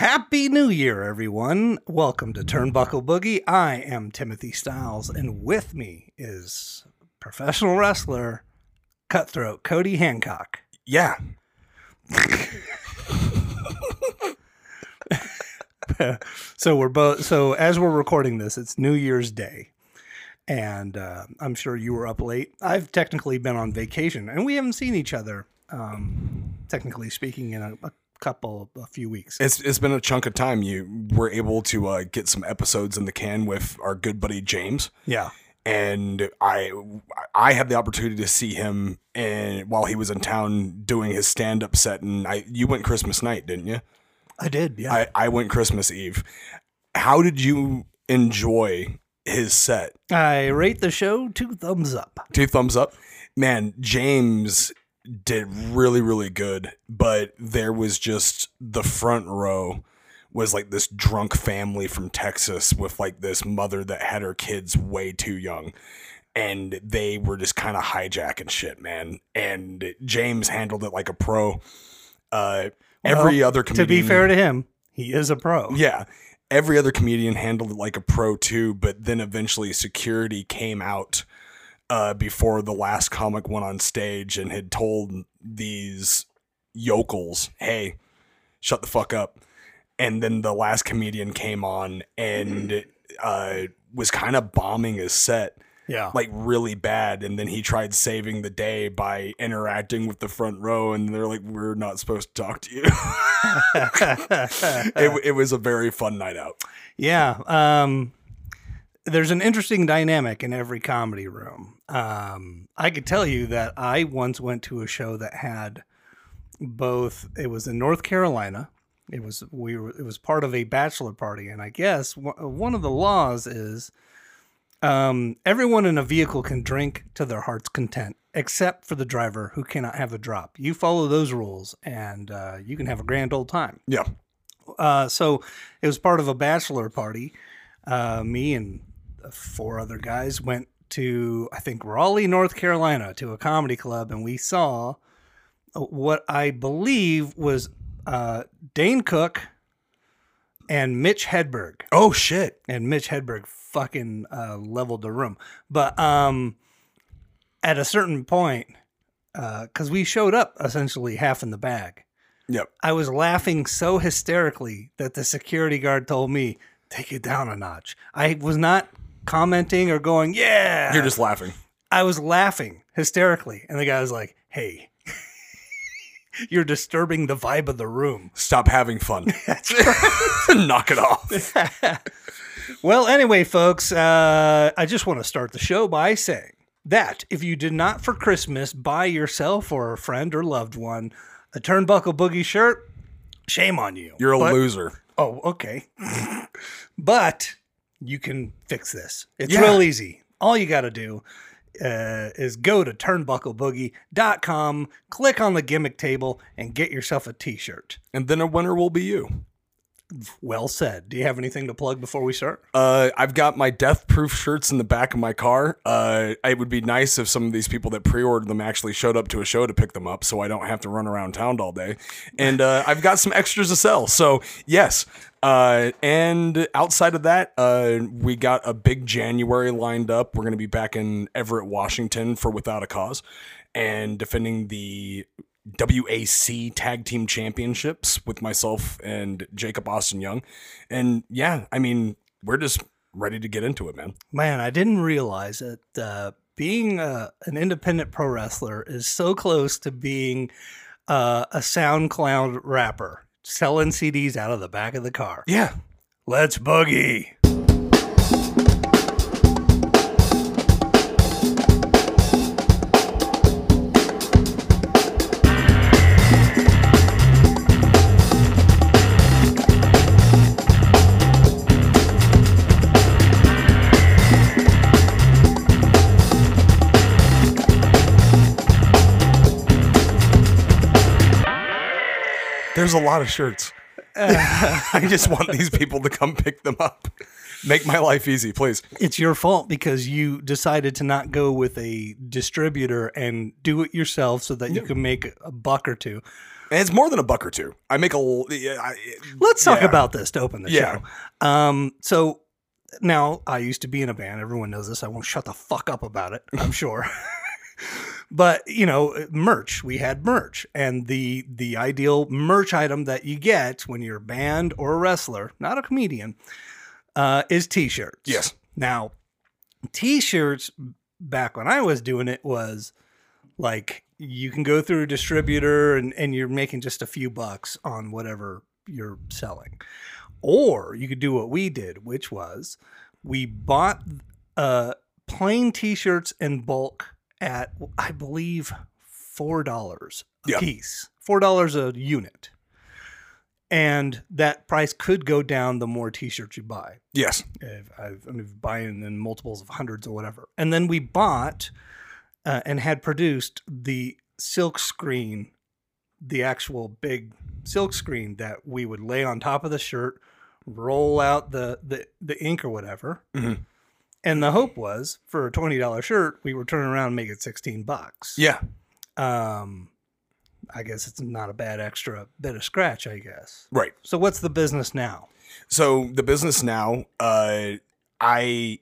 Happy New Year, everyone. Welcome to Turnbuckle Boogie. I am Timothy Styles, and with me is professional wrestler, cutthroat Cody Hancock. Yeah. so we're both so as we're recording this, it's New Year's Day. And uh, I'm sure you were up late. I've technically been on vacation, and we haven't seen each other, um, technically speaking, in a, a couple, a few weeks. It's it's been a chunk of time. You were able to uh, get some episodes in the can with our good buddy James, Yeah. and I I had the opportunity to see him and while he was in town doing his stand up set. And I you went Christmas night, didn't you? I did. Yeah. I I went Christmas Eve. How did you enjoy his set? I rate the show two thumbs up. Two thumbs up. Man, James did really, really good, but there was just the front row was like this drunk family from Texas with like this mother that had her kids way too young. And they were just kind of hijacking shit, man. And James handled it like a pro. Uh, every Well, other To be fair to him, he is a pro. yeah. Every other comedian handled it like a pro too, but then eventually security came out uh, before the last comic went on stage and had told these yokels, hey, shut the fuck up. And then the last comedian came on and uh, was kind of bombing his set Yeah. like really bad and then he tried saving the day by interacting with the front row and they're like we're not supposed to talk to you it, it was a very fun night out yeah. Um, there's an interesting dynamic in every comedy room. Um, I could tell you that I once went to a show that had both. It was in North Carolina. It was we were. It was part of a bachelor party, and I guess one one of the laws is um, everyone in a vehicle can drink to their heart's content, except for the driver who cannot have a drop. You follow those rules, and uh, you can have a grand old time. yeah Uh, so it was part of a bachelor party. Uh, me and four other guys went to, I think, Raleigh, North Carolina, to a comedy club, and we saw what I believe was uh, Dane Cook and Mitch Hedberg. oh shit And Mitch Hedberg fucking uh, leveled the room. But um, at a certain point, because we showed up essentially half in the bag. yep I was laughing so hysterically that the security guard told me, take it down a notch. I was not commenting or going, yeah. you're just laughing I was laughing hysterically. And the guy was like, hey, you're disturbing the vibe of the room. stop having fun knock it off Well, anyway, folks, uh, I just want to start the show by saying that if you did not for Christmas buy yourself or a friend or loved one a Turnbuckle Boogie shirt, shame on you. you're a But- loser Oh, okay. but you can fix this. It's Yeah. real easy. All you got to do uh, is go to turnbuckleboogie.com, click on the gimmick table, and get yourself a t shirt. and then a winner will be you Well said. Do you have anything to plug before we start? Uh, I've got my death proof shirts in the back of my car. Uh, it would be nice if some of these people that pre ordered them actually showed up to a show to pick them up so I don't have to run around town all day. And uh, I've got some extras to sell. So, yes. Uh, and outside of that, uh, we got a big January lined up. We're going to be back in Everett, Washington for Without a Cause and defending the WAC Tag Team Championships with myself and Jacob Austin Young. And yeah, I mean, we're just ready to get into it, man. Man, I didn't realize that uh, being uh, an independent pro wrestler is so close to being uh, a SoundCloud rapper selling CDs out of the back of the car. Yeah. Let's boogie. There's a lot of shirts. I just want these people to come pick them up. Make my life easy, please. It's your fault because you decided to not go with a distributor and do it yourself so that you can make a buck or two. And it's more than a buck or two. I make a. l- yeah, I, Let's talk Yeah. about this to open the Yeah. show. Um, so now I used to be in a band. Everyone knows this. I won't shut the fuck up about it. I'm sure. but you know, merch. We had merch, and the the ideal merch item that you get when you're a band or a wrestler, not a comedian, uh, is t-shirts. Yes. Now, t-shirts back when I was doing it was like you can go through a distributor and, and you're making just a few bucks on whatever you're selling. Or you could do what we did, which was we bought uh, plain t-shirts in bulk at I believe four dollars a Yeah. piece. Four dollars a unit. And that price could go down the more t-shirts you buy yes. if I've, I'm buying in multiples of hundreds or whatever. And then we bought uh, and had produced the silk screen, the actual big silk screen that we would lay on top of the shirt, roll out the the, the ink or whatever. Mhm. And the hope was for a twenty dollar shirt, we would turn around and make it sixteen bucks. Yeah. Um, I guess it's not a bad extra bit of scratch. I guess. Right. So what's the business now? So the business now, uh, I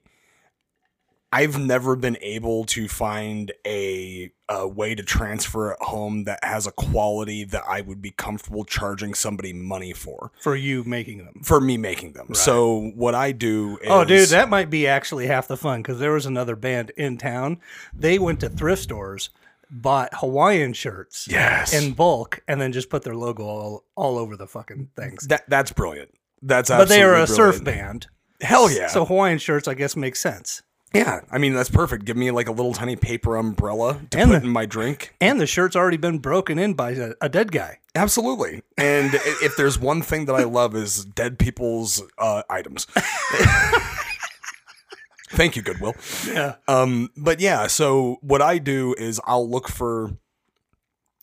I've never been able to find a, a way to transfer at home that has a quality that I would be comfortable charging somebody money for For you making them. for me making them. So what I do is Oh, dude, that might be actually half the fun because there was another band in town. They went to thrift stores, bought Hawaiian shirts yes in bulk, and then just put their logo all, all over the fucking things. that that's brilliant. That's But they are a absolutely surf band. Hell yeah. So Hawaiian shirts, I guess, make sense. Yeah, I mean that's perfect. Give me like a little tiny paper umbrella to And put the- in my drink. And the shirt's already been broken in by a, a dead guy. Absolutely. And if there's one thing that I love is dead people's uh, items. Thank you, Goodwill. Yeah. Um, but yeah, so what I do is I'll look for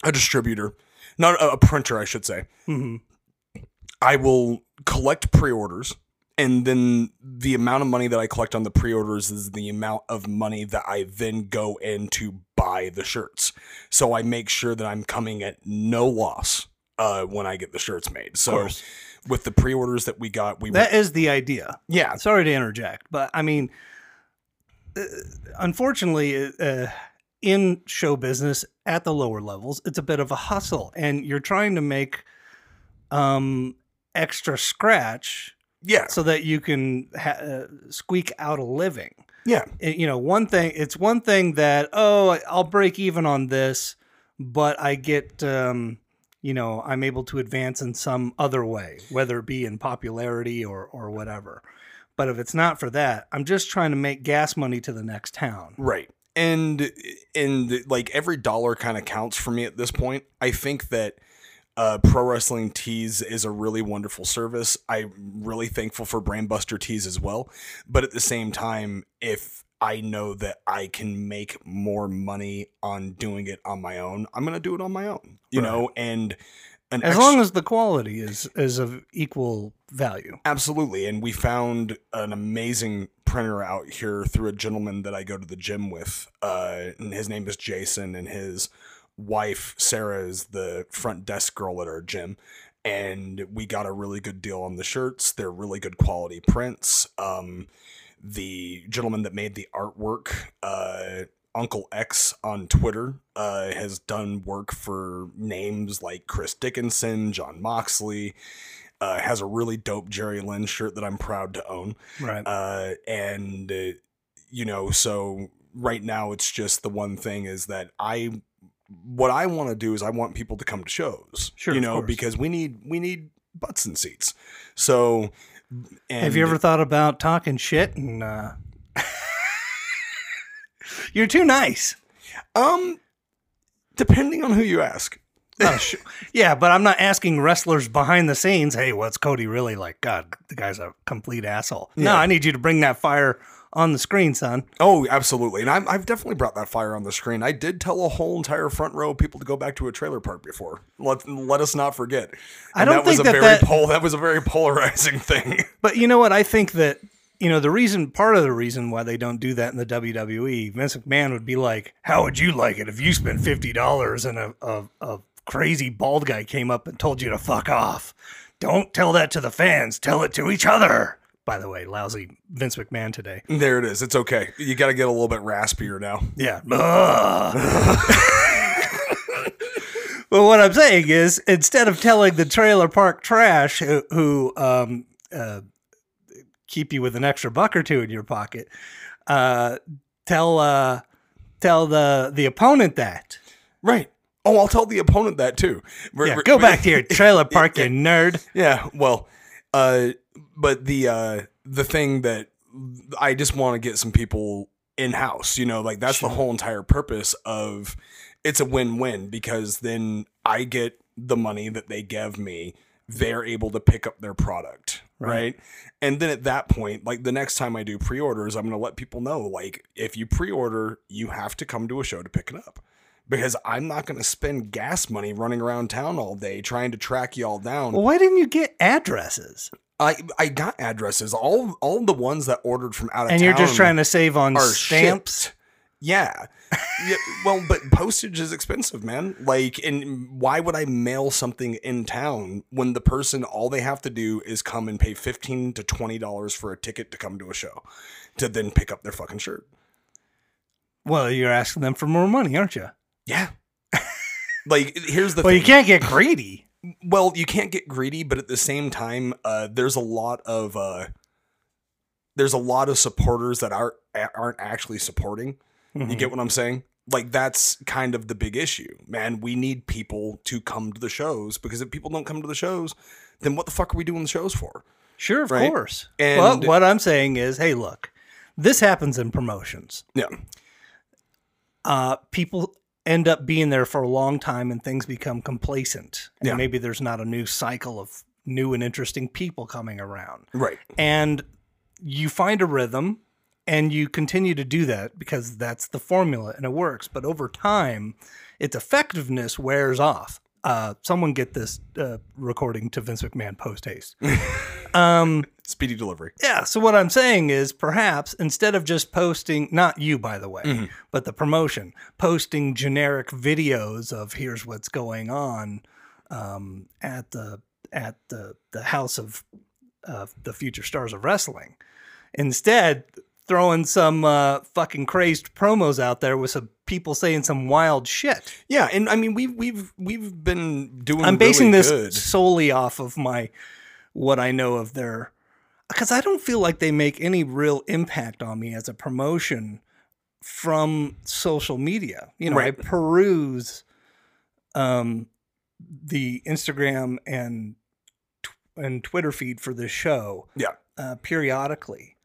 a distributor, not a, a printer, I should say. hmm I will collect pre-orders, and then the amount of money that I collect on the pre-orders is the amount of money that I then go in to buy the shirts. So I make sure that I'm coming at no loss uh, when I get the shirts made. So with the pre-orders that we got, we That is the idea. yeah Sorry to interject, but I mean, uh, unfortunately, uh, in show business at the lower levels, it's a bit of a hustle, and you're trying to make um, extra scratch yeah so that you can ha- uh, squeak out a living. yeah It- you know, one thing. It's one thing that oh, I'll break even on this, but I get. Um, you know, I'm able to advance in some other way, whether it be in popularity or or whatever. But if it's not for that, I'm just trying to make gas money to the next town. Right. And and like every dollar kind of counts for me at this point. I think that uh, Pro Wrestling Tees is a really wonderful service. I'm really thankful for Brainbuster Tees as well. But at the same time, if I know that I can make more money on doing it on my own, I'm gonna do it on my own. You Right. know, and an As long as the quality is is of equal value. Absolutely. And we found an amazing printer out here through a gentleman that I go to the gym with. Uh, and his name is Jason, and his wife, Sarah, is the front desk girl at our gym. And we got a really good deal on the shirts. They're really good quality prints. Um, the gentleman that made the artwork, uh, Uncle X on Twitter, uh, has done work for names like Chris Dickinson, Jon Moxley, uh, has a really dope Jerry Lynn shirt that I'm proud to own. Right. Uh, and, uh, you know, so right now it's just the one thing is that I, what I want to do is I want people to come to shows, Sure, you know, because we need, we need butts and seats. So, and Have you ever thought about talking shit and uh You're too nice. um, depending on who you ask. Oh, yeah, but I'm not asking wrestlers behind the scenes, hey, what's Cody really like? God, the guy's a complete asshole. No, Yeah. I need you to bring that fire on the screen, son. Oh, absolutely. And I'm, I've definitely brought that fire on the screen. I did tell a whole entire front row of people to go back to a trailer park before. Let, let us not forget. I don't that was think a that very that- pol- that was a very polarizing thing. But you know what? I think that you know the reason, part of the reason why they don't do that in the WWE, Vince McMahon would be like, "How would you like it if you spent fifty dollars and a, a a crazy bald guy came up and told you to fuck off. Don't tell that to the fans. Tell it to each other. By the way, lousy Vince McMahon today. There it is. It's okay. You got to get a little bit raspier now. Yeah. but what I'm saying is, instead of telling the trailer park trash who, who um, uh, keep you with an extra buck or two in your pocket, uh, tell uh, tell the the opponent that. Right. Oh, I'll tell the opponent that too. Yeah, go back to your trailer park, you nerd. Yeah, well, uh, but the uh, the thing that I just want to get some people in house, you know, like that's the whole entire purpose of it's a win win because then I get the money that they give me, they're able to pick up their product. Right. And then at that point, like the next time I do pre orders, I'm going to let people know like, if you pre order, you have to come to a show to pick it up because I'm not going to spend gas money running around town all day trying to track y'all down. Well, why didn't you get addresses? I I got addresses. All all the ones that ordered from out of And town. you're just trying to save on stamps. shipped. Yeah. yeah. Well, but postage is expensive, man. Like, and why would I mail something in town when the person all they have to do is come and pay fifteen to twenty dollars for a ticket to come to a show, to then pick up their fucking shirt? Well, you're asking them for more money, aren't you? Yeah. like, here's the Well, thing. you can't get greedy. well you can't get greedy but at the same time uh, there's a lot of uh, there's a lot of supporters that aren't aren't actually supporting you get what i'm saying like that's kind of the big issue man we need people to come to the shows because if people don't come to the shows then what the fuck are we doing the shows for Sure, of Right? course. And- well, what I'm saying is, hey, look, this happens in promotions. yeah Uh, people end up being there for a long time and things become complacent. And Yeah. maybe there's not a new cycle of new and interesting people coming around. right And you find a rhythm and you continue to do that because that's the formula and it works. But over time, its effectiveness wears off. Uh, someone get this uh, recording to Vince McMahon post haste. speedy delivery Yeah. So what I'm saying is perhaps instead of just posting, not you, by the way, but the promotion, posting generic videos of here's what's going on um, at the at the the house of uh, the future stars of wrestling. Instead, throwing some uh, fucking crazed promos out there with some people saying some wild shit. yeah and i mean we've we've we've been doing I'm basing really this good. solely off of my what I know of their because I don't feel like they make any real impact on me as a promotion from social media. You know, Right. I peruse um the Instagram and and Twitter feed for this show yeah uh, periodically,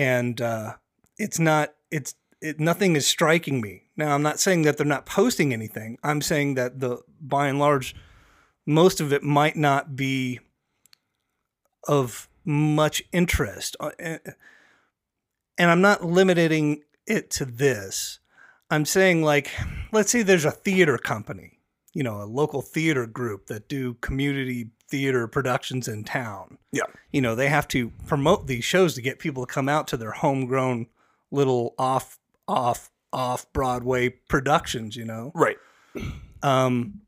and uh, it's not it's it, nothing is striking me. Now, I'm not saying that they're not posting anything. I'm saying that the by and large, most of it might not be of much interest, Uh, eh, and I'm not limiting it to this. I'm saying like, let's say there's a theater company, you know, a local theater group that do community theater productions in town. Yeah. You know they have to promote these shows to get people to come out to their homegrown little off off off broadway productions you know? Right. Um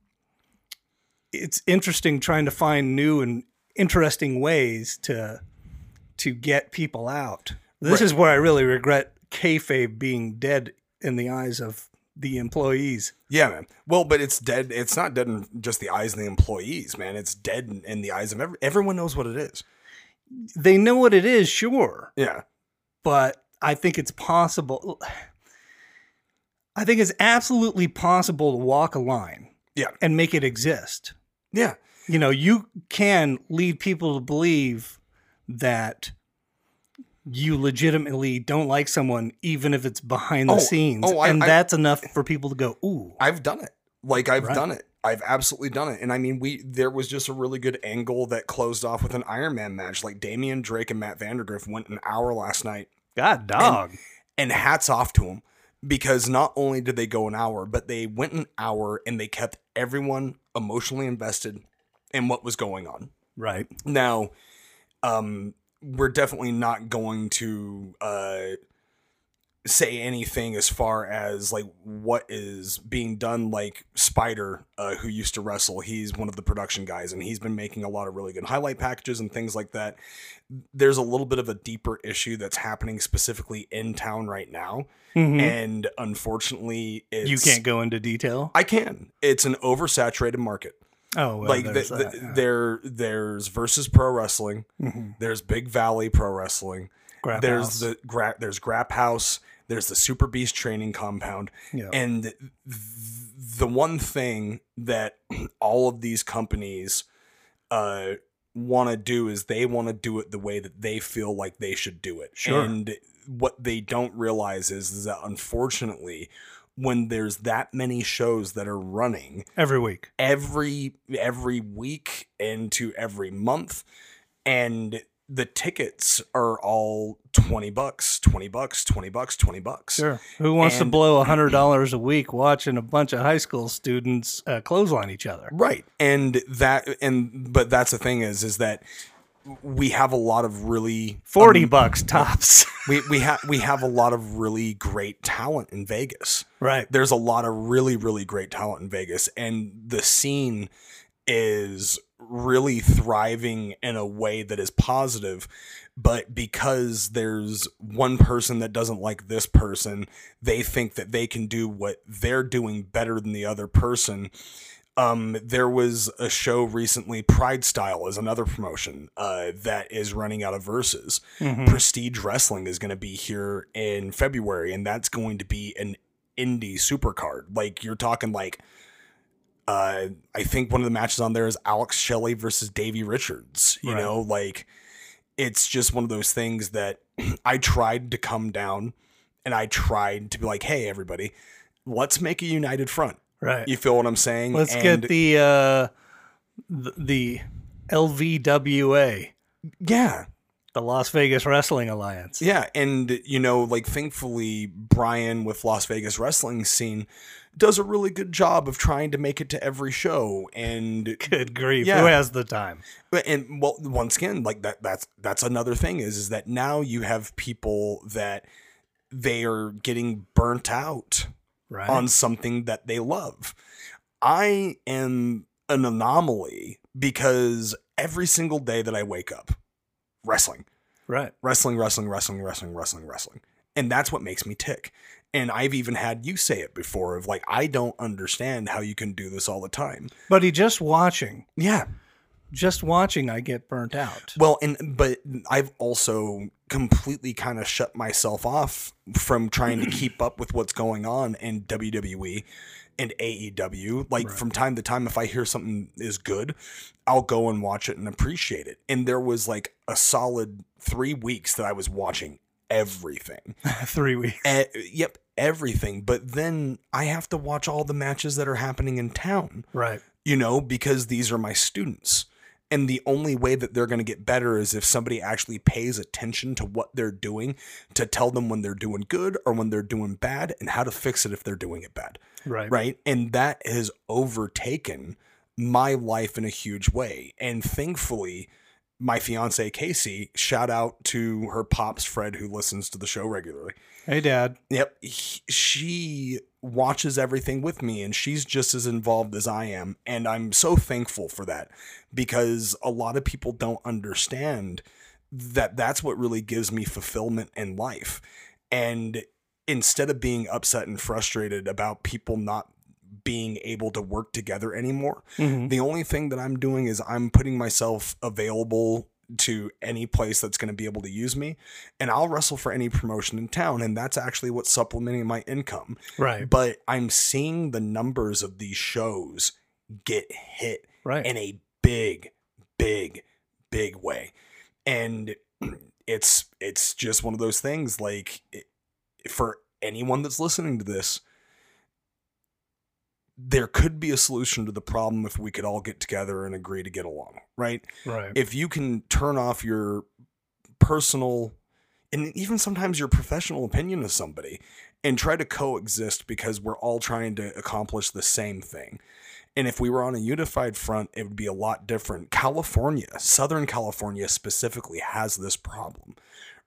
it's interesting trying to find new and interesting ways to to get people out. This Right. is where i really regret kayfabe being dead in the eyes of the employees Yeah, man. Well, but it's dead. It's not dead in just the eyes of the employees, man. It's dead in, in the eyes of every, everyone knows what it is. they know what it is sure Yeah. but I think it's possible. I think it's absolutely possible to walk a line Yeah. and make it exist. Yeah. You know, you can lead people to believe that you legitimately don't like someone, even if it's behind the Oh, scenes. oh, I- and I- that's enough for people to go, ooh. I've done it. Like I've Right. done it. I've absolutely done it. And I mean, we there was just a really good angle that closed off with an Iron Man match. Like Damian Drake and Matt Vandergriff went an hour last night. God dog. And hats off to them because not only did they go an hour, but they went an hour and they kept everyone emotionally invested in what was going on. right. Now, um, we're definitely not going to uh, say anything as far as like what is being done like spider uh, who used to wrestle he's one of the production guys and he's been making a lot of really good highlight packages and things like that there's a little bit of a deeper issue that's happening specifically in town right now and unfortunately it's, Mm-hmm. you can't go into detail. i can it's an oversaturated market oh, well, like there's the- that, yeah. there there's versus pro wrestling Mhm. there's big valley pro wrestling Grap there's House. the gra- there's grap house there's the super beast training compound Yeah. and th- the one thing that all of these companies uh want to do is they want to do it the way that they feel like they should do it Sure. and what they don't realize is, is that unfortunately when there's that many shows that are running every week. every every week into every month and the tickets are all 20 bucks 20 bucks 20 bucks 20 bucks Sure. Who wants to blow a hundred dollars a week watching a bunch of high school students uh, clothesline each other? right and that and but that's the thing is is that we have a lot of really Forty um, bucks tops. we we have we have a lot of really great talent in Vegas right. there's a lot of really really great talent in Vegas and the scene is really thriving in a way that is positive but because there's one person that doesn't like this person they think that they can do what they're doing better than the other person um there was a show recently pride style is another promotion uh that is running out of Versus Mhm. prestige wrestling is going to be here in february and that's going to be an indie supercard like you're talking like uh i think one of the matches on there is alex shelley versus davey richards you Right. know like it's just one of those things that i tried to come down and i tried to be like hey everybody let's make a united front Right. you feel what i'm saying Let's And- get the uh, the, the LVWA, yeah the Las Vegas Wrestling Alliance. Yeah, and you know, like thankfully Brian with Las Vegas wrestling scene does a really good job of trying to make it to every show and Good grief. Yeah. Who has the time? and well once again like that that's that's another thing is is that now you have people that they are getting burnt out Right. on something that they love. I am an anomaly because every single day that I wake up wrestling right. wrestling, wrestling, wrestling, wrestling, wrestling, wrestling. And that's what makes me tick. And I've even had you say it before of like, I don't understand how you can do this all the time. Buddy, just watching, Yeah. Just watching, I get burnt out. Well, and but I've also completely kind of shut myself off from trying to keep up with what's going on in WWE and AEW. Like from time to time, if I hear something is good, I'll go and watch it and appreciate it. And there was like a solid three weeks that I was watching everything. Three weeks. E- yep, everything. But then I have to watch all the matches that are happening in town, Right. you know, because these are my students. And the only way that they're going to get better is if somebody actually pays attention to what they're doing to tell them when they're doing good or when they're doing bad and how to fix it if they're doing it bad. Right. Right. And that has overtaken my life in a huge way. And thankfully, my fiance Casey, shout out to her pops Fred, who listens to the show regularly. Hey, Dad. Yep. he- she watches everything with me and she's just as involved as I am. And I'm so thankful for that because a lot of people don't understand that that's what really gives me fulfillment in life. And instead of being upset and frustrated about people not being able to work together anymore, Mhm. the only thing that I'm doing is I'm putting myself available to any place that's going to be able to use me and I'll wrestle for any promotion in town and that's actually what's supplementing my income Right. but I'm seeing the numbers of these shows get hit Right. in a big big big way and it's it's just one of those things like for anyone that's listening to this there could be a solution to the problem if we could all get together and agree to get along right right. if you can turn off your personal and even sometimes your professional opinion of somebody and try to coexist because we're all trying to accomplish the same thing. And if we were on a unified front, it would be a lot different. California, Southern California specifically, has this problem,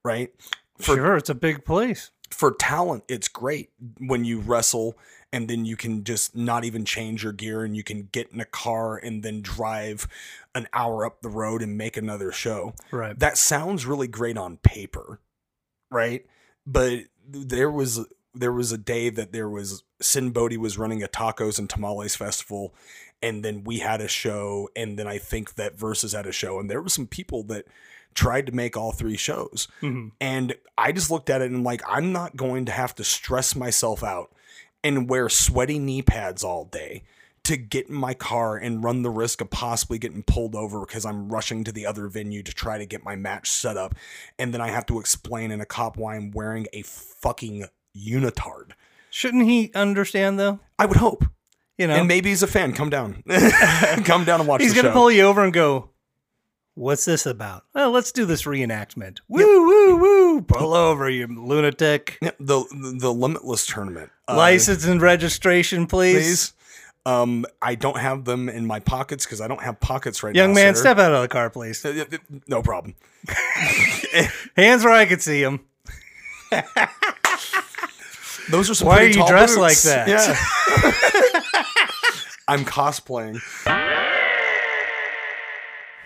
right? For- sure. It's a big place. For talent, it's great when you wrestle and then you can just not even change your gear and you can get in a car and then drive an hour up the road and make another show. Right. That sounds really great on paper, right? But there was there was a day that there was Sinn Bodhi was running a tacos and tamales festival, and then we had a show, and then I think that Versus had a show, and there were some people that tried to make all three shows, Mhm. and I just looked at it and like I'm not going to have to stress myself out and wear sweaty knee pads all day to get in my car and run the risk of possibly getting pulled over because I'm rushing to the other venue to try to get my match set up. And then I have to explain in a cop why I'm wearing a fucking unitard. Shouldn't he understand though? I would hope. You know, And maybe he's a fan. Come down. Come down and watch he's gonna show. pull you over and go, "What's this about?" Well, let's do this reenactment. Woo, woo, woo! Pull over, you lunatic. Yeah, the, the limitless tournament. Uh, License and registration, please. please. Um, I don't have them in my pockets because I don't have pockets right Young now. Young man, step out of the car, please. Uh, uh, No problem. Hands where I can see them. Those are some Why are you dressed boots. like that? Yeah. I'm cosplaying.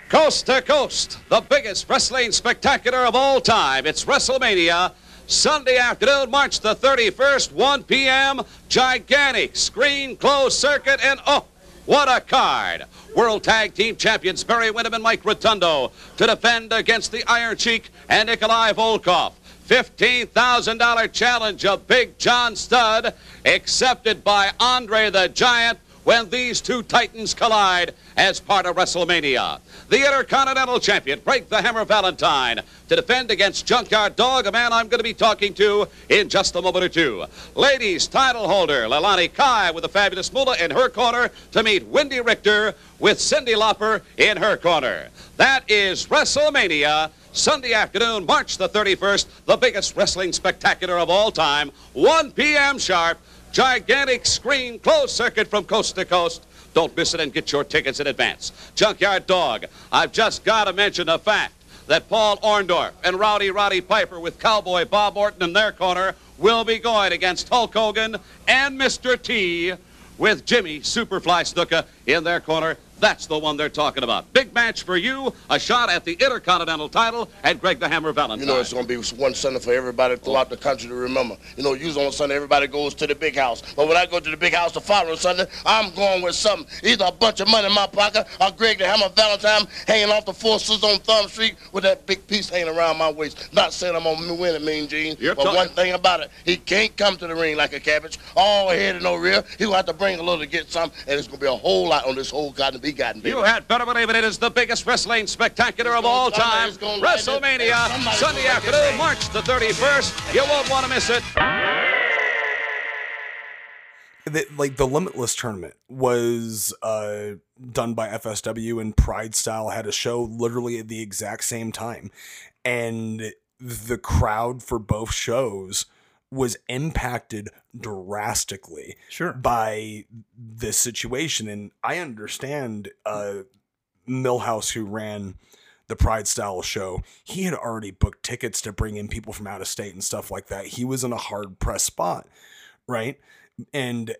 Coast to coast, the biggest wrestling spectacular of all time. It's WrestleMania, Sunday afternoon, March the 31st, 1 p.m. Gigantic screen closed circuit, and oh, what a card! World Tag Team Champions Barry Windham and Mike Rotundo to defend against the Iron Sheik and Nikolai Volkoff. $15,000 challenge of Big John Studd, accepted by Andre the Giant when these two titans collide as part of WrestleMania. The Intercontinental Champion, Greg the Hammer Valentine, to defend against Junkyard Dog, a man I'm going to be talking to in just a moment or two. Ladies title holder, Leilani Kai with the fabulous Moolah in her corner to meet Wendy Richter with Cyndi Lauper in her corner. That is WrestleMania. Sunday afternoon, March the 31st, the biggest wrestling spectacular of all time, 1 p.m. sharp, gigantic screen closed circuit from coast to coast. Don't miss it and get your tickets in advance. Junkyard Dog, I've just got to mention the fact that Paul Orndorff and Rowdy Roddy Piper with Cowboy Bob Orton in their corner will be going against Hulk Hogan and Mr. T with Jimmy Superfly Snuka in their corner. That's the one they're talking about. Big match for you, a shot at the Intercontinental title, and Greg the Hammer Valentine. You know, it's going to be one Sunday for everybody throughout the country to remember. You know, usually on Sunday, everybody goes to the big house. But when I go to the big house the following Sunday, I'm going with something. Either a bunch of money in my pocket or Greg the Hammer Valentine hanging off the forces on Thumb Street with that big piece hanging around my waist. Not saying I'm going to win it, Mean Gene. You're but one thing about it, he can't come to the ring like a cabbage, all head and no rear. He'll have to bring a little to get some, and it's going to be a whole lot on this whole cotton be gotten, baby. You had better believe it. It is the biggest wrestling spectacular of all time. It's gonna light it. WrestleMania, Sunday gonna light it. afternoon, March the 31st. You won't want to miss it. the, like the limitless tournament was uh done by FSW and Pride Style had a show literally at the exact same time and the crowd for both shows was impacted drastically Sure. by this situation and I understand uh Millhouse who ran the Pride Style show, he had already booked tickets to bring in people from out of state and stuff like that. He was in a hard press spot, right? And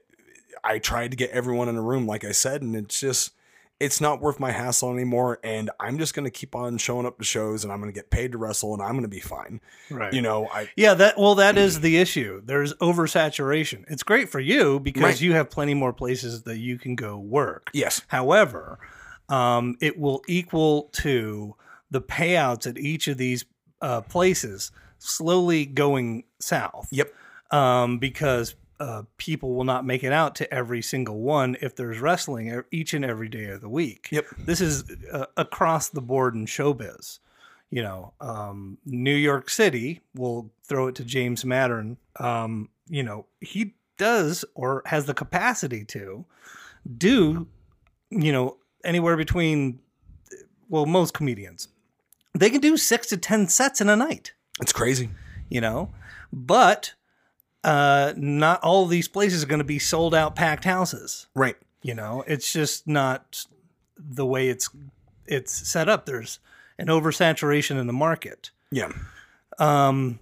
I tried to get everyone in a room, like I said, and it's just it's not worth my hassle anymore. And I'm just gonna keep on showing up to shows, and I'm gonna get paid to wrestle, and I'm gonna be fine. Right. You know, I Yeah, that well, that is the issue. There's oversaturation. It's great for you because Right. you have plenty more places that you can go work. yes, However, um, it will equal to the payouts at each of these uh, places slowly going south. yep, Um, because uh, people will not make it out to every single one if there's wrestling each and every day of the week. Yep. This is uh, across the board in showbiz. You know, um, New York City, we'll throw it to James Mattern. Um, you know, he does or has the capacity to do, you know, anywhere between, well, most comedians, they can do six to 10 sets in a night it's crazy. you know but uh not all of these places are going to be sold out packed houses Right. you know it's just not the way it's it's set up there's an oversaturation in the market Yeah. um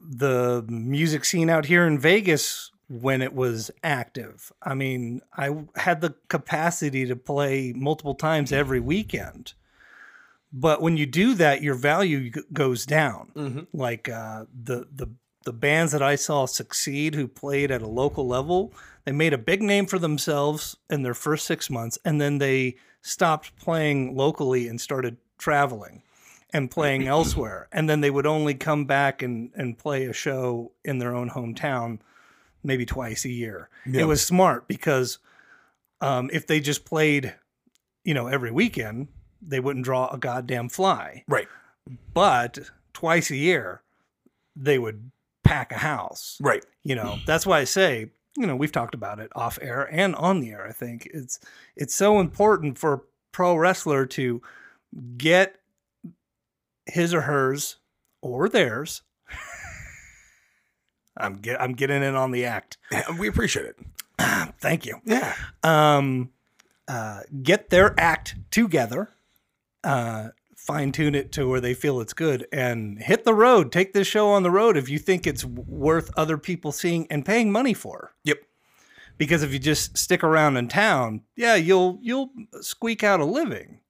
the music scene out here in Vegas when it was active. I mean, I had the capacity to play multiple times every weekend. But when you do that, your value goes down. Like uh, the the the bands that I saw succeed who played at a local level, they made a big name for themselves in their first six months, and then they stopped playing locally and started traveling and playing elsewhere. And then they would only come back and, and play a show in their own hometown maybe twice a year. It was smart because um, if they just played, you know, every weekend, they wouldn't draw a goddamn fly. Right. But twice a year, they would pack a house. Right. You know, that's why I say, you know, we've talked about it off air and on the air. I think it's it's so important for a pro wrestler to get his or hers or theirs. I'm get I'm getting in on the act. We appreciate it. Thank you. Yeah. Um, uh, get their act together, uh, fine tune it to where they feel it's good, and hit the road. Take this show on the road if you think it's worth other people seeing and paying money for. Yep. Because if you just stick around in town, yeah, you'll you'll squeak out a living,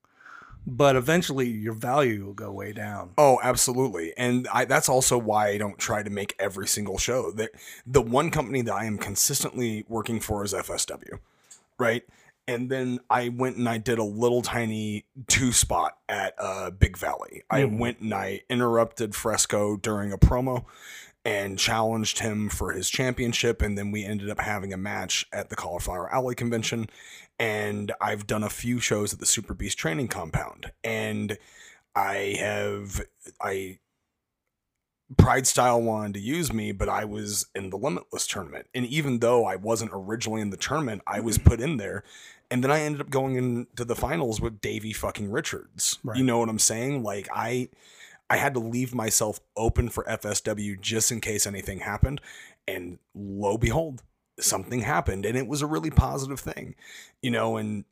but eventually your value will go way down. Oh, absolutely. And I, that's also why I don't try to make every single show. The, the one company that I am consistently working for is FSW, right? And then I went and I did a little tiny two spot at uh, Big Valley. I went and I interrupted Fresco during a promo and challenged him for his championship. And then we ended up having a match at the Cauliflower Alley convention. And I've done a few shows at the Super Beast training compound. And I have I Pride Style wanted to use me, but I was in the Limitless tournament. And even though I wasn't originally in the tournament, I was mm-hmm. put in there. And then I ended up going into the finals with Davey fucking Richards. Right. You know what I'm saying? Like I I had to leave myself open for FSW just in case anything happened. And lo behold, something happened. And it was a really positive thing. You know, and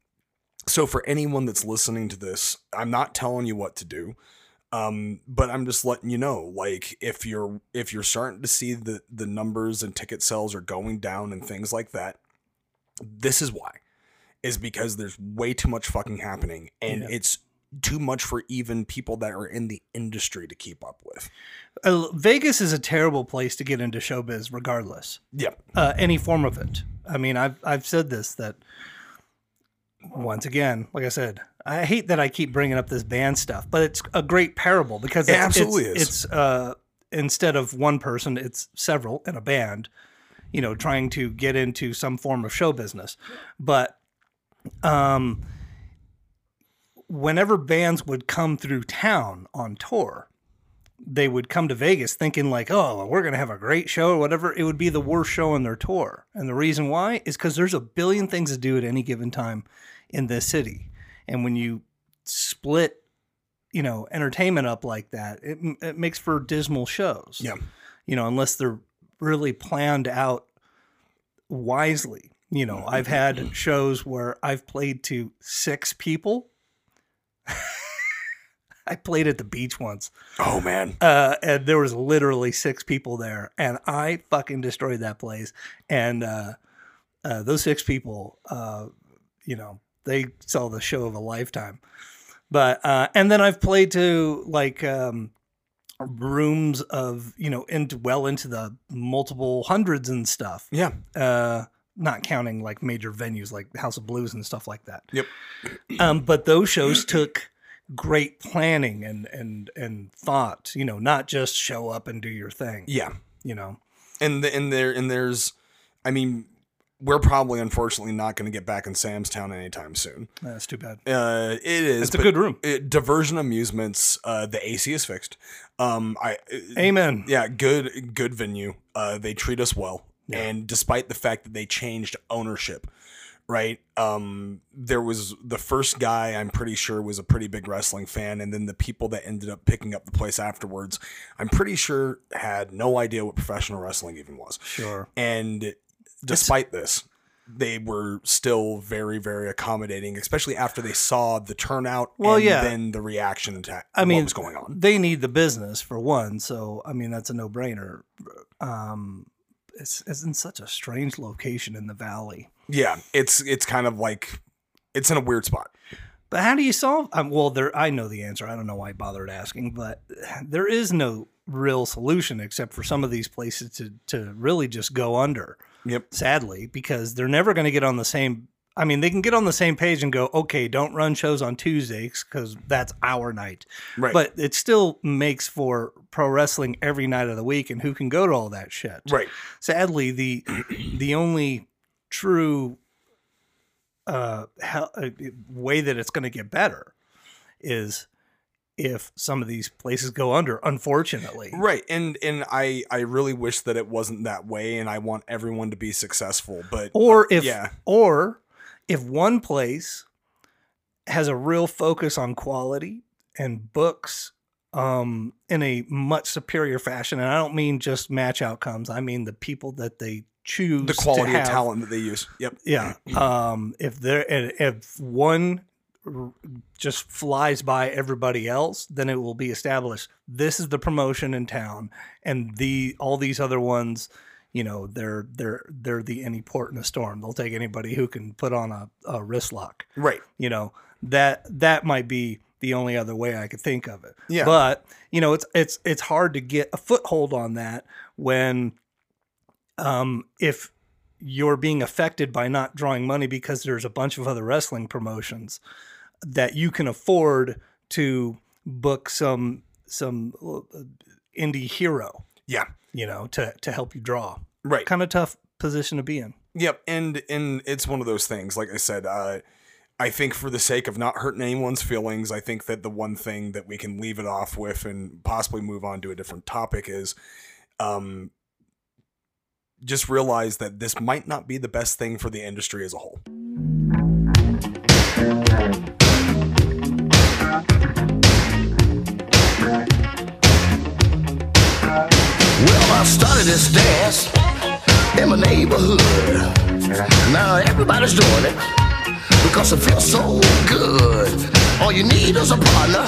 so for anyone that's listening to this, I'm not telling you what to do. Um, but I'm just letting you know, like if you're if you're starting to see the the numbers and ticket sales are going down and things like that, this is why. Is because there's way too much fucking happening and Yeah. it's too much for even people that are in the industry to keep up with. Uh, Vegas is a terrible place to get into showbiz, regardless. Yep. uh, any form of it. I mean, I've I've said this that once again, like I said, I hate that I keep bringing up this band stuff, but it's a great parable because It it's, absolutely it's, is. It's uh, instead of one person, it's several in a band. You know, trying to get into some form of show business, but um, whenever bands would come through town on tour, they would come to Vegas thinking like, "Oh, we're going to have a great show or whatever." It would be the worst show on their tour. And the reason why is cuz there's a billion things to do at any given time in this city. And when you split, you know, entertainment up like that, it, it makes for dismal shows. Yeah. You know, unless they're really planned out wisely. You know, I've had shows where I've played to 6 people. I played at the beach once Oh man. uh, and there was literally six people there, and I fucking destroyed that place. And uh, uh, those six people, uh, you know, they saw the show of a lifetime. But uh, and then I've played to like um, rooms of you know into well into the multiple hundreds and stuff. Yeah. Uh, not counting like major venues like House of Blues and stuff like that. Yep. Um, but those shows took great planning and and and thought. You know, not just show up and do your thing. Yeah. You know, and the, and there and there's i mean we're probably unfortunately not going to get back in sam's town anytime soon that's too bad. uh it is It's a good room. it- diversion amusements uh the ac is fixed um i Amen. yeah good good venue uh they treat us well and despite the fact that they changed ownership right um there was the first guy i'm pretty sure was a pretty big wrestling fan and then the people that ended up picking up the place afterwards i'm pretty sure had no idea what professional wrestling even was Sure. and despite this, they were still very, very accommodating, especially after they saw the turnout Well, and yeah. then the reaction to I mean, what was going on. They need the business for one, so I mean that's a no brainer. Um, it's, it's in such a strange location in the valley. Yeah, it's it's kind of like it's in a weird spot. But how do you solve? Um, well, there I know the answer. I don't know why I bothered asking, but there is no real solution except for some of these places to to really just go under. Yep. Sadly, because they're never going to get on the same. I mean, they can get on the same page and go, okay, don't run shows on Tuesdays because that's our night. Right. But it still makes for pro wrestling every night of the week, and who can go to all that shit? Right. sadly the the only true uh, uh way that it's going to get better is if some of these places go under unfortunately Right. And and I I really wish that it wasn't that way and I want everyone to be successful, but or if Yeah. or if one place has a real focus on quality and books um in a much superior fashion and I don't mean just match outcomes I mean the people that they choose the quality of talent that they use. Yep. Yeah. Um, if there if one just flies by everybody else, then it will be established. This is the promotion in town, and the all these other ones, you know, they're they're they're the any port in a storm. They'll take anybody who can put on a, a wrist lock. Right. You know that that might be the only other way I could think of it. Yeah. But you know, it's it's it's hard to get a foothold on that when um, if you're being affected by not drawing money because there's a bunch of other wrestling promotions that you can afford to book some some uh, indie hero, Yeah. you know, to to help you draw. Right. Kind of tough position to be in. Yep, and and it's one of those things. Like I said, uh, I think for the sake of not hurting anyone's feelings, I think that the one thing that we can leave it off with and possibly move on to a different topic is, um, just realize that this might not be the best thing for the industry as a whole. I started this dance in my neighborhood. Now everybody's doing it because it feels so good. All you need is a partner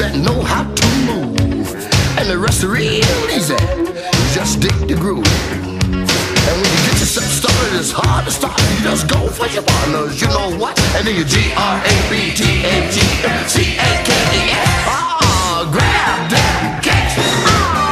that know how to move, and the rest is real easy. Just dig the groove. And when you get yourself started, it's hard to stop. You just go for your partners, you know what? And then you G R A B T A G C A K E S. Ah, grab them, catch. Oh,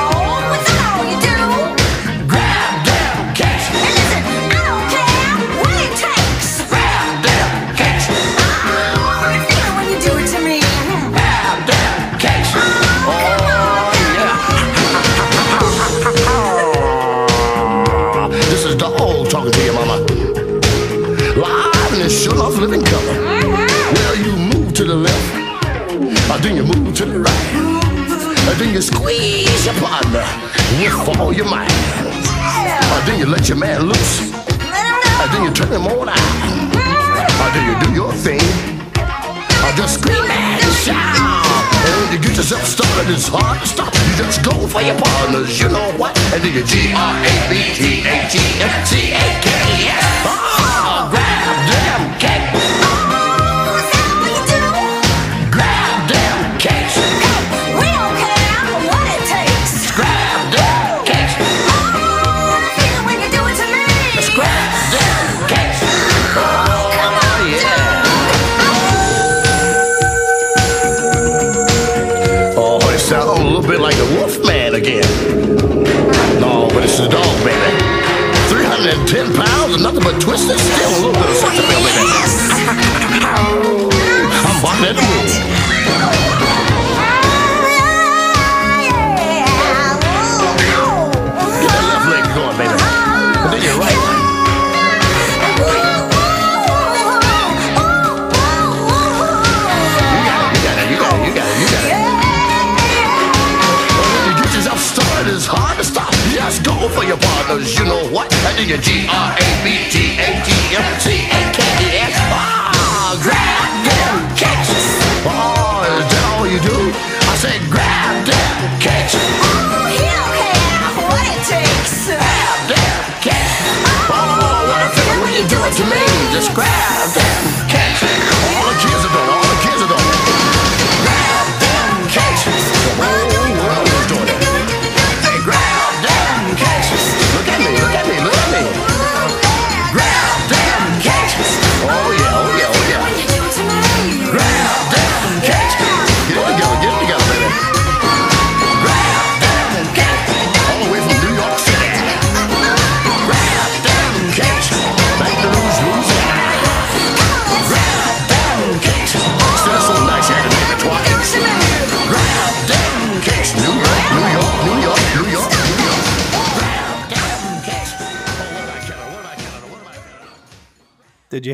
then you squeeze your partner with all your might. Or then you let your man loose. And then you turn him on out. Or then you do your thing. Or just scream and shout. And you get yourself started, it's hard to stop. You just go for your partners, you know what? And then you G Wolfman again. No, but it's the dog, baby. 310 pounds and nothing but twisted steel. A little bit of something, baby. I'm barking at the moon.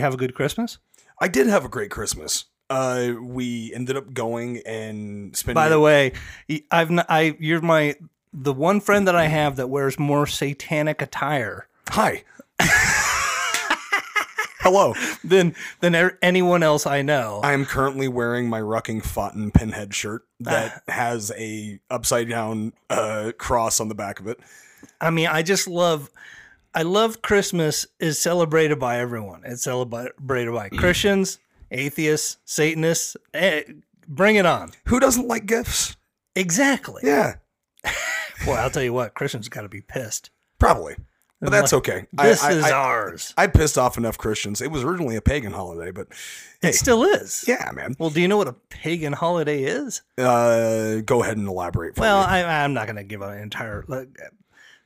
You have a good Christmas? I did have a great Christmas. Uh, we ended up going and spending. By the way, I've not, I you're my the one friend that I have that wears more satanic attire hi. Hello. than than er- anyone else I know. I am currently wearing my Rucking Fountain pinhead shirt that has a upside down uh, cross on the back of it. I mean, I just love I love Christmas is celebrated by everyone. It's celebrated by Christians, atheists, Satanists. Eh, bring it on. Who doesn't like gifts? Exactly. Yeah, Boy, I'll tell you what, Christians got to be pissed. probably. But that's okay. I- This I, is I, ours. I pissed off enough Christians. It was originally a pagan holiday, but hey, It still is. yeah, man. Well, do you know what a pagan holiday is? Uh, go ahead and elaborate. For Well, me. I, I'm not going to give an entire. Like,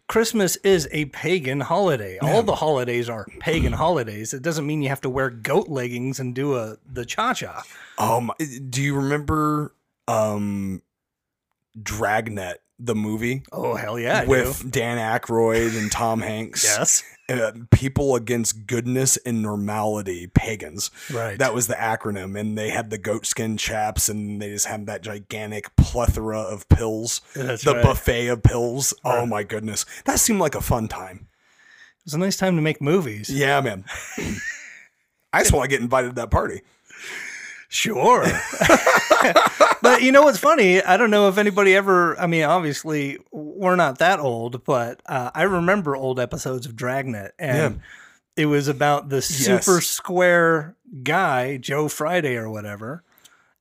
Christmas is a pagan holiday. All the holidays are pagan holidays. It doesn't mean you have to wear goat leggings and do a the cha cha. Um, do you remember um, Dragnet, the movie Oh hell yeah! With. Dan Aykroyd and Tom Hanks? yes, Uh, people against goodness and normality, pagans. Right. That was the acronym, and they had the goat skin chaps, and they just had that gigantic plethora of pills. That's the right. buffet of pills. Oh my goodness, that seemed like a fun time. it was a nice time to make movies. Yeah, man. I just want to get invited to that party. Sure. but you know what's funny? I don't know if anybody ever, I mean, obviously, we're not that old, but uh, I remember old episodes of Dragnet. And it was about the super square guy, Joe Friday or whatever.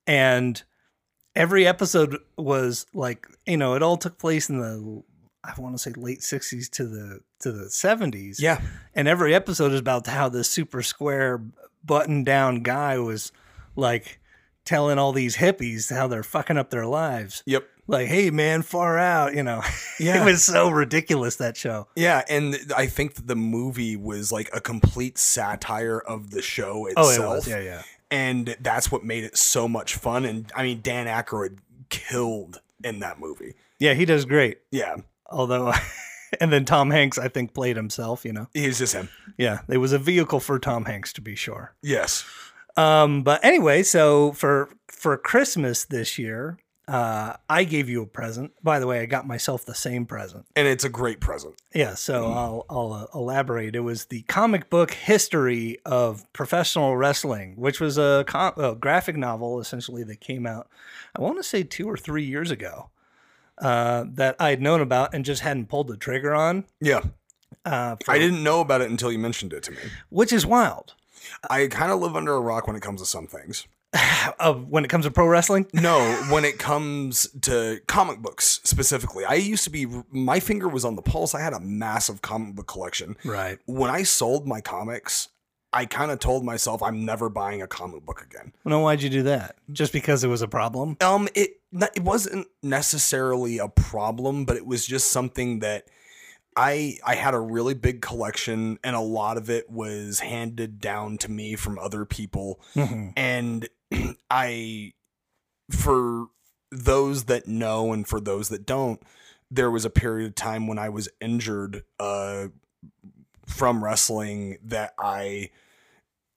And every episode was like, you know, it all took place in the, I want to say late 60s to the to the 70s Yeah, and every episode is about how this super square button down guy was like telling all these hippies how they're fucking up their lives Yep. like hey man far out you know Yeah. it was so ridiculous that show Yeah, and I think that the movie was like a complete satire of the show itself. oh it was yeah yeah And that's what made it so much fun. And I mean, Dan Aykroyd killed in that movie. yeah he does great Yeah, although and then tom hanks i think played himself you know he's just him. yeah it was a vehicle for tom hanks to be sure Yes. Um, but anyway, so for for Christmas this year, uh, I gave you a present. By the way, I got myself the same present. And it's a great present. Yeah, so I'll I'll uh, elaborate. It was the comic book history of professional wrestling, which was a, com- a graphic novel essentially that came out. I want to say two or three years ago. Uh, that I had known about and just hadn't pulled the trigger on. Yeah. Uh, for- I didn't know about it until you mentioned it to me. which is wild. I kind of live under a rock when it comes to some things. Uh, when it comes to pro wrestling, No, when it comes to comic books specifically, I used to be, my finger was on the pulse. I had a massive comic book collection. right? When I sold my comics, I kind of told myself I'm never buying a comic book again. Well, why'd you do that? Just because it was a problem? Um, it it wasn't necessarily a problem, but it was just something that I I had a really big collection, and a lot of it was handed down to me from other people, and I for those that know and for those that don't, there was a period of time when I was injured uh from wrestling that I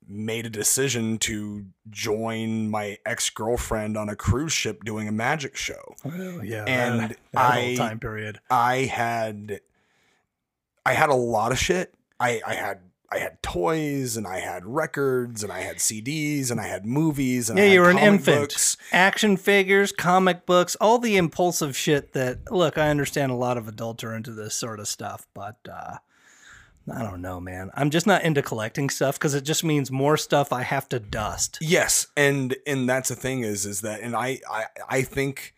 made a decision to join my ex-girlfriend on a cruise ship doing a magic show. Oh, yeah, And that, that I- time period. I had I had a lot of shit. I I had I had toys and I had records and I had CDs and I had movies and Yeah, I had you were an infant. books. Action figures, comic books, all the impulsive shit that. Look, I understand a lot of adults are into this sort of stuff, but uh, I don't know, man. I'm just not into collecting stuff because it just means more stuff I have to dust. Yes, and and that's the thing is is that and I I I think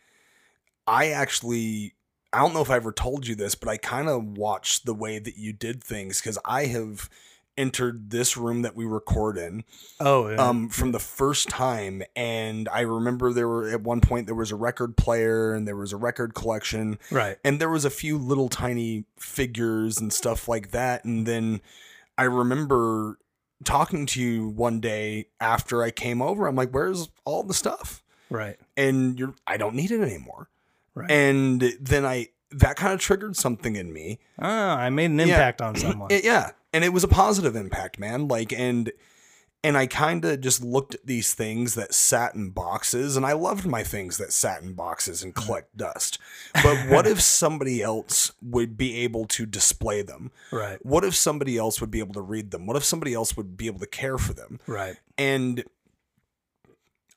I actually I don't know if I ever told you this, but I kind of watched the way that you did things because I have entered this room that we record in Oh, yeah. um from the first time and I remember there were at one point there was a record player and there was a record collection right. and there was a few little tiny figures and stuff like that and then i remember talking to you one day after i came over i'm like where's all the stuff Right. and you're i don't need it anymore Right. and then i that kind of triggered something in me Oh, I made an impact on someone. It- yeah and it was a positive impact man like and and i kind of just looked at these things that sat in boxes and i loved my things that sat in boxes and mm. collect dust but what if somebody else would be able to display them right. what if somebody else would be able to read them what if somebody else would be able to care for them Right. and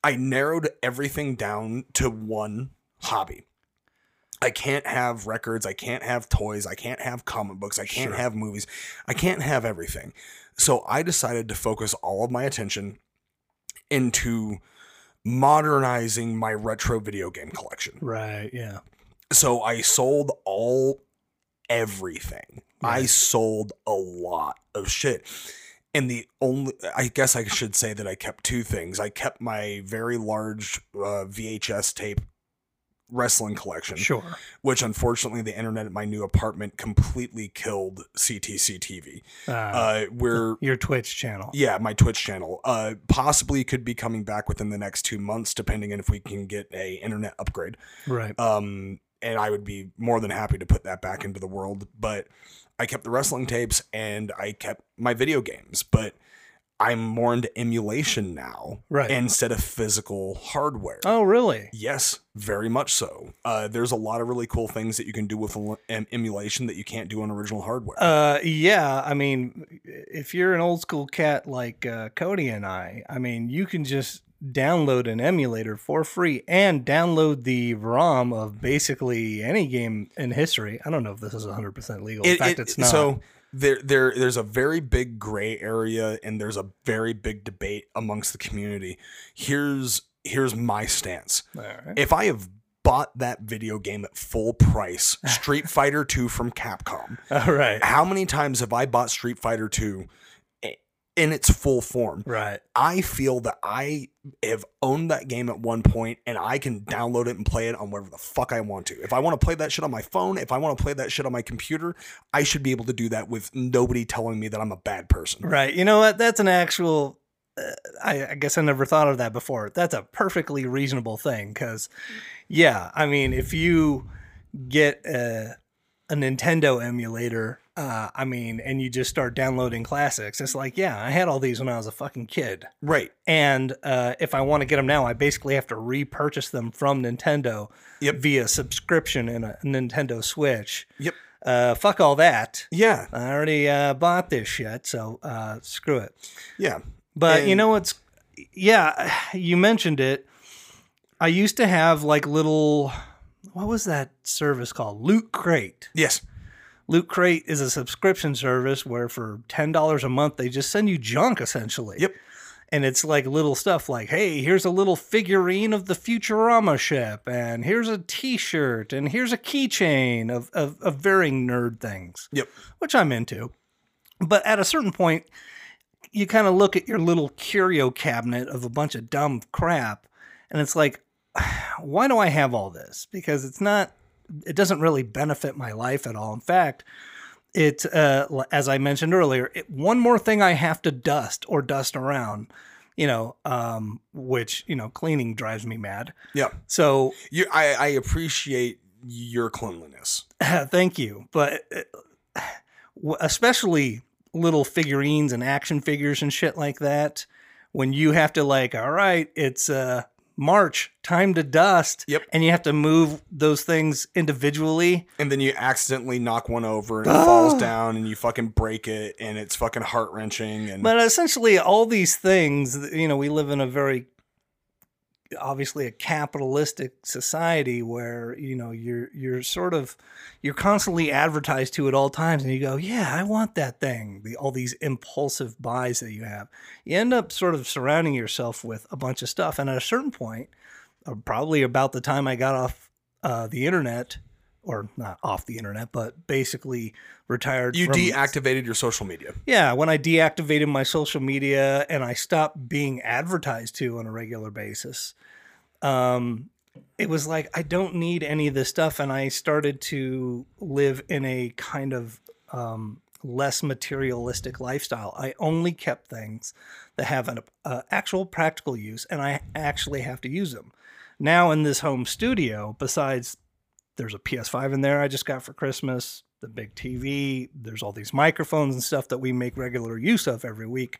I narrowed everything down to one hobby. I can't have records, I can't have toys, I can't have comic books, I can't have movies, I can't have everything. So I decided to focus all of my attention into modernizing my retro video game collection. Right. Yeah. So I sold all everything. I sold a lot of shit. And the only, I guess I should say that I kept two things. I kept my very large uh, VHS tape wrestling collection, Sure. which unfortunately the internet at my new apartment completely killed CTC TV. Uh, Uh, we're your Twitch channel. yeah, my Twitch channel. Uh, possibly could be coming back within the next two months, depending on if we can get a internet upgrade Right. um, and I would be more than happy to put that back into the world. But I kept the wrestling tapes and I kept my video games, but I'm more into emulation now, Right. Instead of physical hardware. oh, really? Yes, very much so. Uh, there's a lot of really cool things that you can do with em- emulation that you can't do on original hardware. Uh, yeah. I mean, if you're an old school cat like uh, Cody and I, I mean, you can just download an emulator for free and download the ROM of basically any game in history. I don't know if this is 100% legal. In It- fact, it- it's not. So there, there, there's a very big gray area, and there's a very big debate amongst the community. Here's here's my stance. All right. If I have bought that video game at full price, Street Fighter 2 from Capcom, All right. how many times have I bought Street Fighter 2 i- in its full form? Right. I feel that I have owned that game at one point and I can download it and play it on whatever the fuck I want to. If I want to play that shit on my phone, if I want to play that shit on my computer, I should be able to do that with nobody telling me that I'm a bad person. Right. You know what? That's an actual. Uh, I, I guess I never thought of that before. That's a perfectly reasonable thing because, yeah, I mean, if you get a, a Nintendo emulator, uh, I mean, and you just start downloading classics, it's like, yeah, I had all these when I was a fucking kid. Right. And uh, if I want to get them now, I basically have to repurchase them from Nintendo Yep. via subscription in a Nintendo Switch. Yep. Uh, fuck all that. Yeah. I already uh, bought this shit, so uh, screw it. Yeah. But you know what's yeah, you mentioned it. I used to have like little what was that service called? Loot Crate. Yes. Loot Crate is a subscription service where for $10 a month they just send you junk essentially. Yep. And it's like little stuff like, hey, here's a little figurine of the Futurama ship, and here's a t shirt, and here's a keychain of, of, of varying nerd things Yep. which I'm into. But at a certain point, you kind of look at your little curio cabinet of a bunch of dumb crap, and it's like, why do I have all this? Because it's not, it doesn't really benefit my life at all. In fact, it, uh, as I mentioned earlier, it, one more thing I have to dust or dust around, you know, um, which, you know, cleaning drives me mad. Yeah. So You I, I appreciate your cleanliness. Thank you. But uh, especially little figurines and action figures and shit like that, when you have to like, all right, it's uh March, time to dust. Yep. And you have to move those things individually. And then you accidentally knock one over and it ah. falls down and you fucking break it and it's fucking heart wrenching and But essentially, all these things, you know, we live in a very obviously a capitalistic society where you know you're you're sort of you're constantly advertised to at all times and you go yeah i want that thing the, all these impulsive buys that you have. You end up sort of surrounding yourself with a bunch of stuff and at a certain point uh, probably about the time i got off uh, the internet or not off the internet but basically retired You from- deactivated your social media. yeah, when I deactivated my social media and I stopped being advertised to on a regular basis, um, it was like I don't need any of this stuff, and I started to live in a kind of um, less materialistic lifestyle. I only kept things that have an uh, actual practical use, and I actually have to use them. Now in this home studio, besides there's a PS5 in there I just got for Christmas, the big TV, there's all these microphones and stuff that we make regular use of every week.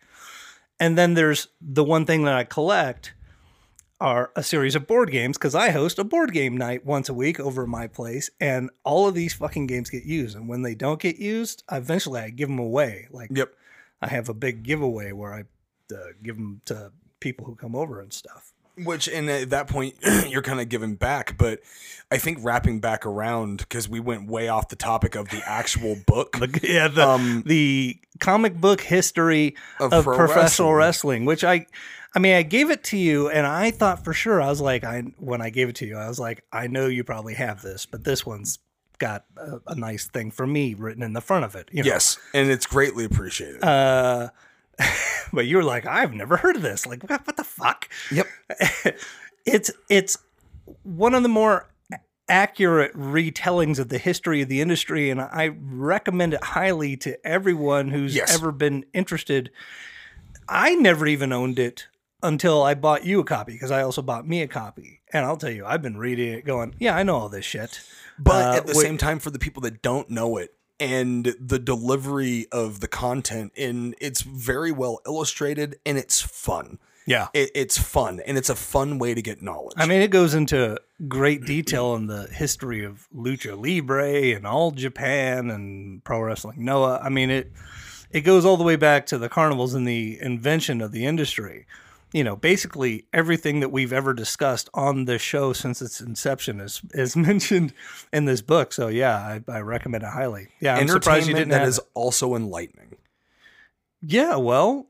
And then there's the one thing that I collect are a series of board games because I host a board game night once a week over my place, and all of these fucking games get used. And when they don't get used, eventually I give them away. Like Yep. I have a big giveaway where I uh, give them to people who come over and stuff. Which, and at that point, you're kind of giving back. But I think wrapping back around because we went way off the topic of the actual book. The, yeah, the Um, the comic book history Of of, pro professional wrestling. wrestling. which I, I mean, I gave it to you, and I thought for sure I was like, I when I gave it to you, I was like, I know you probably have this, but this one's got a, a nice thing for me written in the front of it. You know? yes, and it's greatly appreciated. Uh, but you were like, I've never heard of this. Like, what, what the fuck? yep. it's it's one of the more accurate retellings of the history of the industry and i recommend it highly to everyone who's Yes. ever been interested i never even owned it until i bought you a copy because i also bought me a copy and i'll tell you i've been reading it going yeah i know all this shit But Uh, at the wait- same time, for the people that don't know it, and the delivery of the content, and it's very well illustrated and it's fun. yeah It, it's fun and it's a fun way to get knowledge. I mean, it goes into great detail in the history of lucha libre and all Japan and pro wrestling Noah. I mean, it it goes all the way back to the carnivals and the invention of the industry. You know, basically everything that we've ever discussed on this show since its inception is is mentioned in this book. So yeah, I, I recommend it highly. Yeah, I'm surprised you didn't that is it. also enlightening. Yeah, well,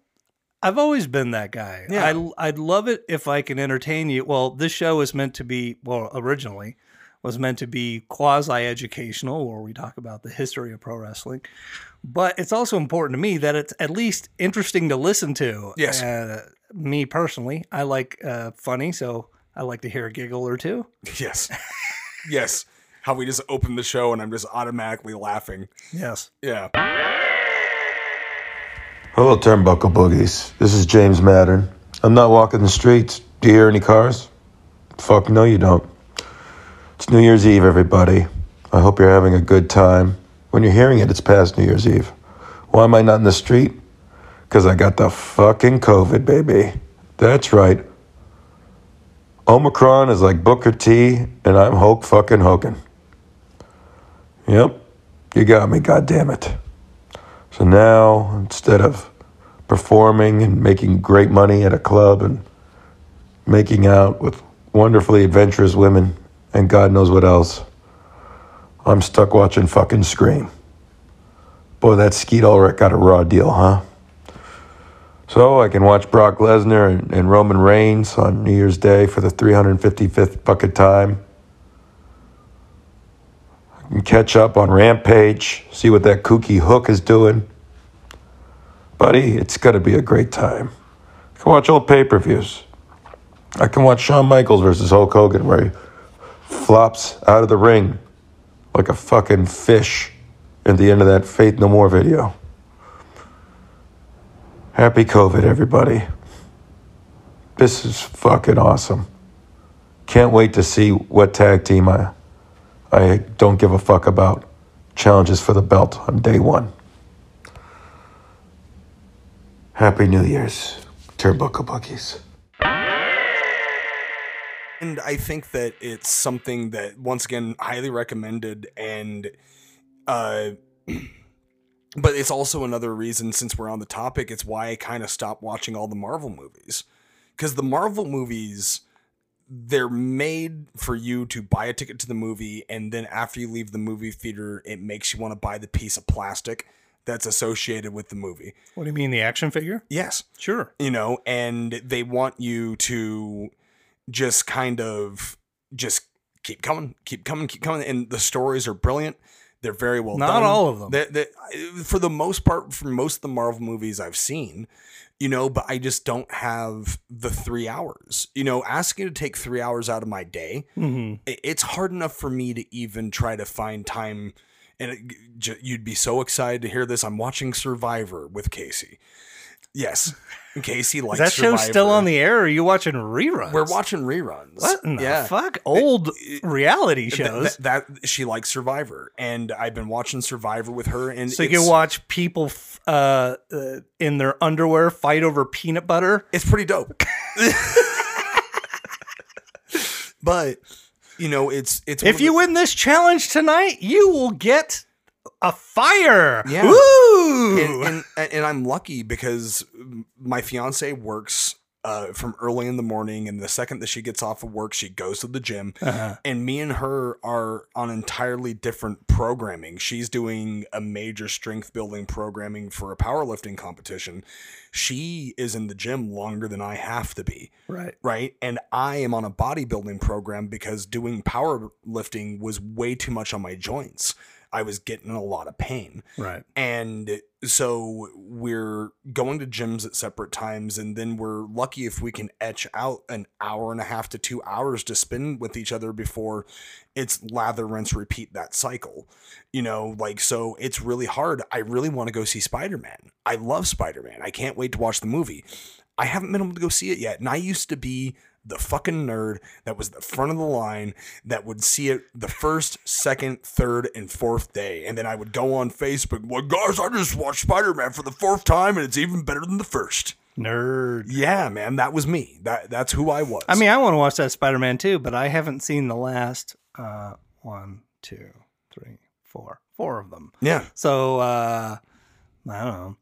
I've always been that guy. Yeah. I, I'd love it if I can entertain you. Well, this show is meant to be, well, originally was meant to be quasi educational, where we talk about the history of pro wrestling. But it's also important to me that it's at least interesting to listen to. Yes. Uh, me personally, I like uh, funny, so I like to hear a giggle or two. Yes. yes. How we just open the show and I'm just automatically laughing. Yes. Yeah. Hello, Turnbuckle Boogies. This is James Mattern. I'm not walking the streets. Do you hear any cars? Fuck no, you don't. It's New Year's Eve, everybody. I hope you're having a good time. When you're hearing it, it's past New Year's Eve. Why am I not in the street? Because I got the fucking COVID, baby. That's right. Omicron is like Booker T, and I'm Hulk fucking Hogan. Yep, you got me, goddammit. So now, instead of performing and making great money at a club and making out with wonderfully adventurous women and God knows what else, I'm stuck watching fucking Scream. Boy, that Skeet Ulrich got a raw deal, huh? So I can watch Brock Lesnar and, and Roman Reigns on New Year's Day for the 355th fucking time. I can catch up on Rampage, see what that kooky hook is doing. Buddy, it's going to be a great time. I can watch old pay per views. I can watch Shawn Michaels versus Hulk Hogan, where he flops out of the ring like a fucking fish at the end of that Faith No More video. Happy COVID, everybody. This is fucking awesome. Can't wait to see what tag team I, I don't give a fuck about challenges for the belt on day one. Happy New Year's, Turnbuckle Buckies. And I think that it's something that once again highly recommended and uh but it's also another reason since we're on the topic it's why I kind of stopped watching all the Marvel movies cuz the Marvel movies they're made for you to buy a ticket to the movie and then after you leave the movie theater it makes you want to buy the piece of plastic that's associated with the movie. What do you mean, the action figure? Yes. Sure. You know, and they want you to just kind of just keep coming, keep coming, keep coming and the stories are brilliant. They're very well Not done. all of them. They- they- for the most part, for most of the Marvel movies I've seen, you know, but I just don't have the three hours. You know, asking to take three hours out of my day, Mm-hmm. it's hard enough for me to even try to find time. And it, j- you'd be so excited to hear this. I'm watching Survivor with Casey. Yes, Casey likes Is that show Survivor. still on the air? Or are you watching reruns? We're watching reruns. What in the yeah. fuck? Old reality shows. th- that, she likes Survivor, and I've been watching Survivor with her. And so you can watch people f- uh, uh, in their underwear fight over peanut butter. It's pretty dope. but you know, it's it's If you the- win this challenge tonight, you will get a fire. Yeah. Ooh. and, and and I'm lucky because my fiance works uh, from early in the morning, and the second that she gets off of work, she goes to the gym. Uh-huh. And me and her are on entirely different programming. She's doing a major strength building programming for a powerlifting competition. She is in the gym longer than I have to be. right. right? And I am on a bodybuilding program because doing powerlifting was way too much on my joints. I was getting a lot of pain. Right. And so we're going to gyms at separate times, and then we're lucky if we can etch out an hour and a half to two hours to spend with each other before it's lather, rinse, repeat that cycle. You know, like, so it's really hard. I really want to go see Spider Man. I love Spider Man. I can't wait to watch the movie. I haven't been able to go see it yet. And I used to be the fucking nerd that was the front of the line that would see it the first, second, third, and fourth day. And then I would go on Facebook, well, guys, I just watched Spider Man for the fourth time and it's even better than the first. Nerd. Yeah, man, that was me. That That's who I was. I mean, I want to watch that Spider Man too, but I haven't seen the last uh, one, two, three, four, four of them. yeah, So uh, I don't know.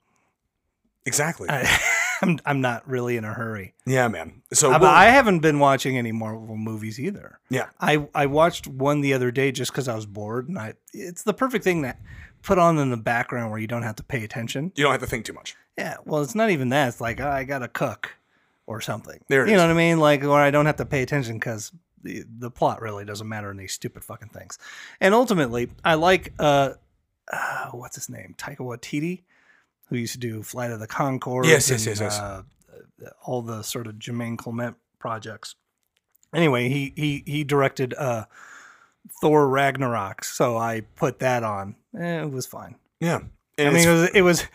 exactly. I, I'm I'm not really in a hurry. yeah, man. So, Uh, but we'll- I haven't been watching any Marvel movies either. yeah, I I watched one the other day just because I was bored, and I it's the perfect thing that put on in the background where you don't have to pay attention. you don't have to think too much. Yeah, well, it's not even that. It's like oh, I gotta cook or something. There it you is. know what I mean? Like, or I don't have to pay attention because the the plot really doesn't matter in these stupid fucking things. And ultimately, I like uh, uh what's his name, Taika Waititi, who used to do Flight of the Conchords. Yes, yes, yes, yes. Uh, all the sort of Jermaine Clement projects. Anyway, he he he directed uh Thor Ragnarok, so I put that on. Eh, it was fine. Yeah. I mean, it was. It was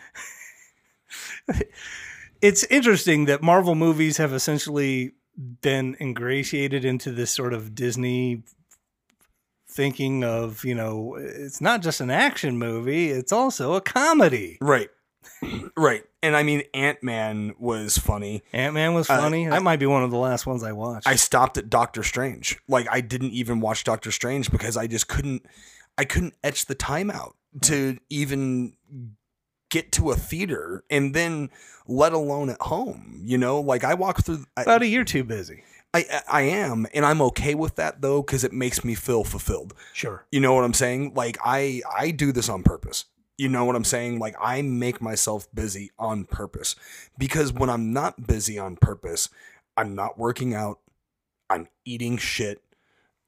it's interesting that Marvel movies have essentially been ingratiated into this sort of Disney thinking of you know it's not just an action movie; it's also a comedy. right. Right. And I mean, Ant Man was funny. Ant Man was Uh, funny. that might be one of the last ones I watched. I stopped at Doctor Strange. Like I didn't even watch Doctor Strange because I just couldn't I couldn't etch the time out to even get to a theater and then let alone at home. You know, like I walk through I, About a year too busy. I I am and I'm okay with that though cuz it makes me feel fulfilled. Sure. You know what I'm saying? Like I I do this on purpose. You know what I'm saying? Like I make myself busy on purpose because when I'm not busy on purpose, I'm not working out, I'm eating shit,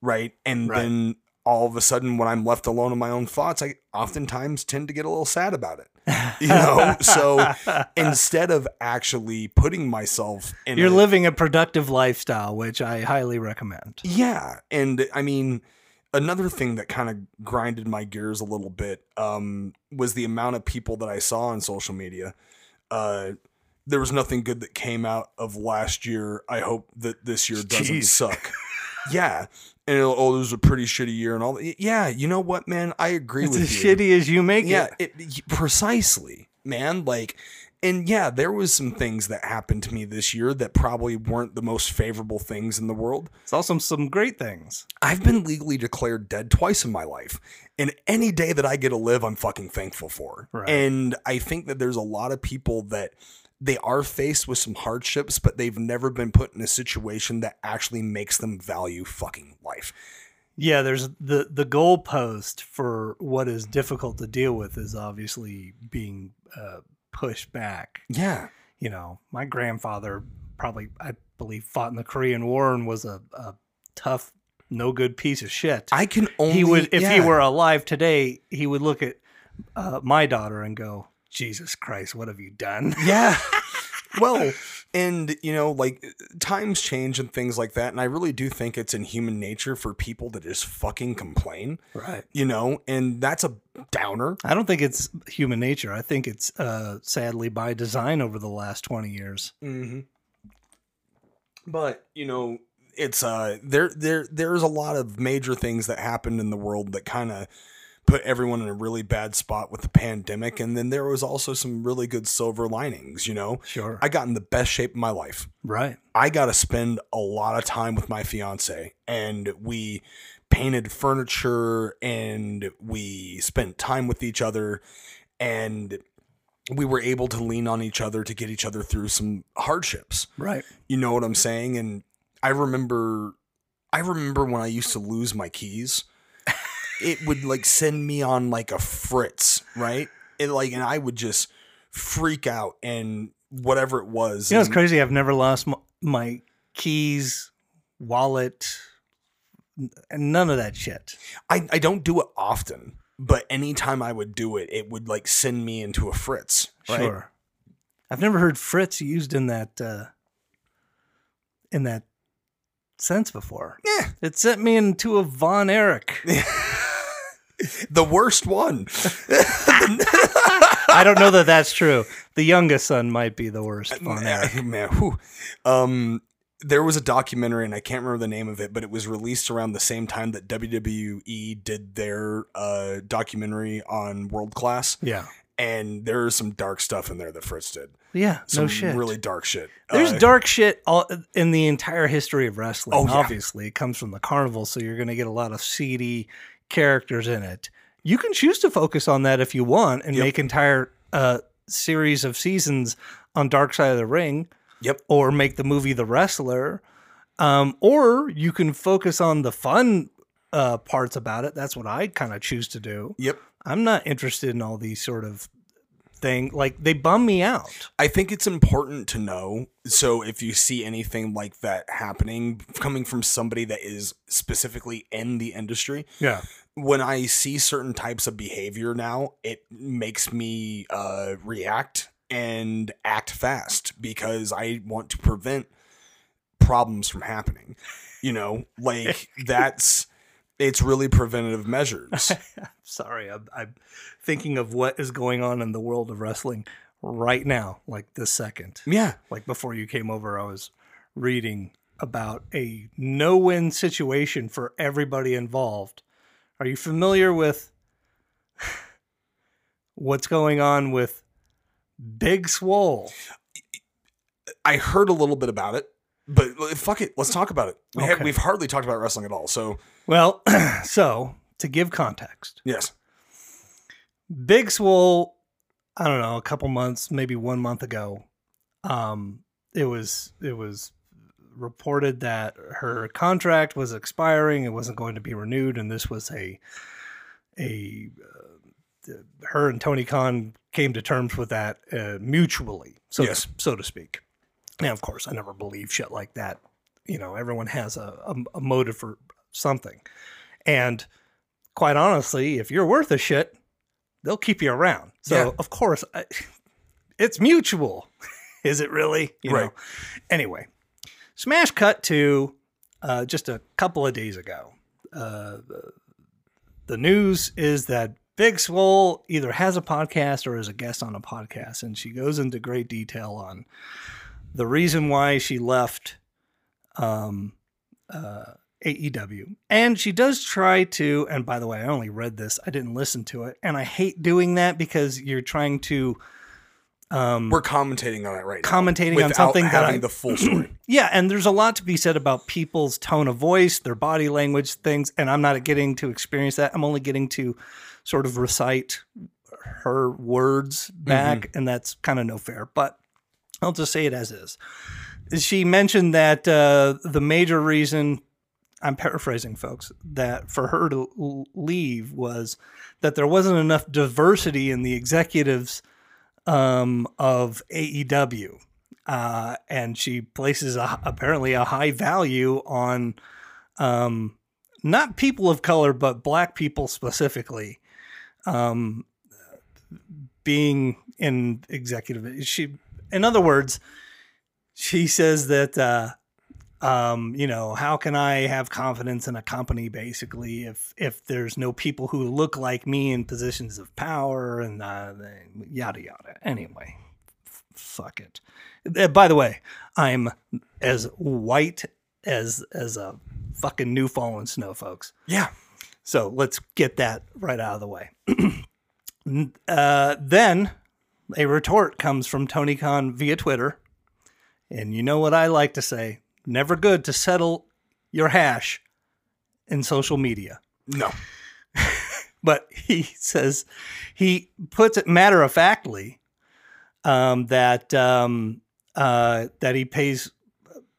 right? And Right. then all of a sudden when I'm left alone in my own thoughts, I oftentimes tend to get a little sad about it. You know? so instead of actually putting myself in You're a- living a productive lifestyle, which I highly recommend. yeah, and I mean, another thing that kind of grinded my gears a little bit um, was the amount of people that I saw on social media. Uh, there was nothing good that came out of last year. I hope that this year doesn't Jeez. suck. yeah, and oh, it was a pretty shitty year and all. that. Yeah, you know what, man? I agree It's with as you. shitty as you make Yeah, it. it, precisely, man. Like, and yeah, there was some things that happened to me this year that probably weren't the most favorable things in the world. It's also some great things. I've been legally declared dead twice in my life. And any day that I get to live, I'm fucking thankful for. Right. And I think that there's a lot of people that they are faced with some hardships, but they've never been put in a situation that actually makes them value fucking life. Yeah, there's the the goalpost for what is difficult to deal with is obviously being uh, pushed back. Yeah. You know, my grandfather probably, I believe, fought in the Korean War and was a, a tough, no good piece of shit. I can only he would, if he were alive today, he would look at uh, my daughter and go, "Jesus Christ, what have you done?" Yeah. well, and you know, like times change and things like that, and I really do think it's in human nature for people to just fucking complain. Right. You know, and that's a downer. I don't think it's human nature. I think it's uh, sadly by design over the last twenty years. Mm-hmm. But you know, it's uh there there there's a lot of major things that happened in the world that kind of put everyone in a really bad spot with the pandemic, and then there was also some really good silver linings. You know, Sure. I got in the best shape of my life. Right. I got to spend a lot of time with my fiance, and we painted furniture and we spent time with each other, and we were able to lean on each other to get each other through some hardships. Right. You know what I'm saying? And I remember, I remember when I used to lose my keys, it would like send me on like a fritz, right? It like, and I would just freak out and whatever it was. You know, it's crazy. I've never lost my, my keys, wallet, and none of that shit. I, I don't do it often, but anytime I would do it, it would like send me into a fritz. Right? Sure. I've never heard Fritz used in that uh, in that sense before. Yeah. It sent me into a Von Erich. The worst one. I don't know that that's true. The youngest son might be the worst Erich. Man, man. Um, there was a documentary, and I can't remember the name of it, but it was released around the same time that WWE did their uh, documentary on World Class. Yeah. And there's some dark stuff in there that Fritz did. Yeah. Some no shit. really dark shit. There's Uh, dark shit all, in the entire history of wrestling. Oh, yeah. Obviously, it comes from the carnival, so you're going to get a lot of seedy characters in it. You can choose to focus on that if you want and Yep. make entire uh, series of seasons on Dark Side of the Ring, Yep. or make the movie The Wrestler, um, or you can focus on the fun uh, parts about it. That's what I kind of choose to do. Yep. I'm not interested in all these sort of thing. Like they bum me out. I think it's important to know. So if you see anything like that happening coming from somebody that is specifically in the industry, Yeah. when I see certain types of behavior now, it makes me uh, react and act fast because I want to prevent problems from happening. You know, like that's it's really preventative measures. sorry I'm, I'm thinking of what is going on in the world of wrestling right now like this second yeah. like before you came over i was reading about a no-win situation for everybody involved are you familiar with what's going on with big swole I heard a little bit about it, but fuck it, let's talk about it. We have, we've hardly talked about wrestling at all. So, well so to give context yes. Big Swole, I don't know, a couple months, maybe one month ago, um, it was it was reported that her contract was expiring, it wasn't going to be renewed, and this was a a uh, her and Tony Khan came to terms with that uh, mutually, so Yes. to, so to speak. Now, of course, I never believe shit like that. You know, everyone has a, a, a motive for something, and quite honestly, if you're worth a shit, they'll keep you around. So Yeah. of course, I, it's mutual. Is it really? You Right. know. Anyway, smash cut to uh, just a couple of days ago. Uh, the, the news is that Big Swole either has a podcast or is a guest on a podcast, and she goes into great detail on the reason why she left um, uh, AEW. And she does try to, and by the way, I only read this, I didn't listen to it. And I hate doing that because you're trying to, um, We're commentating on it right now. Commentating on something that having I- the full story. yeah, and there's a lot to be said about people's tone of voice, their body language, things. And I'm not getting to experience that. I'm only getting to sort of recite her words back, and that's kind of no fair. But I'll just say it as is. She mentioned that uh, the major reason, I'm paraphrasing, folks, that for her to leave was that there wasn't enough diversity in the executives um, of AEW. Uh, and she places a, apparently a high value on um, not people of color, but black people specifically um, being in executive. She, in other words, she says that uh, um, you know how can I have confidence in a company basically if if there's no people who look like me in positions of power and uh, yada yada. Anyway, f- fuck it. Uh, by the way, I'm as white as as a fucking new fallen snow, folks. Yeah. So let's get that right out of the way. uh, then a retort comes from Tony Khan via Twitter. And you know what I like to say never good to settle your hash in social media. No. But he says, he puts it matter of factly um, that, um, uh, that he pays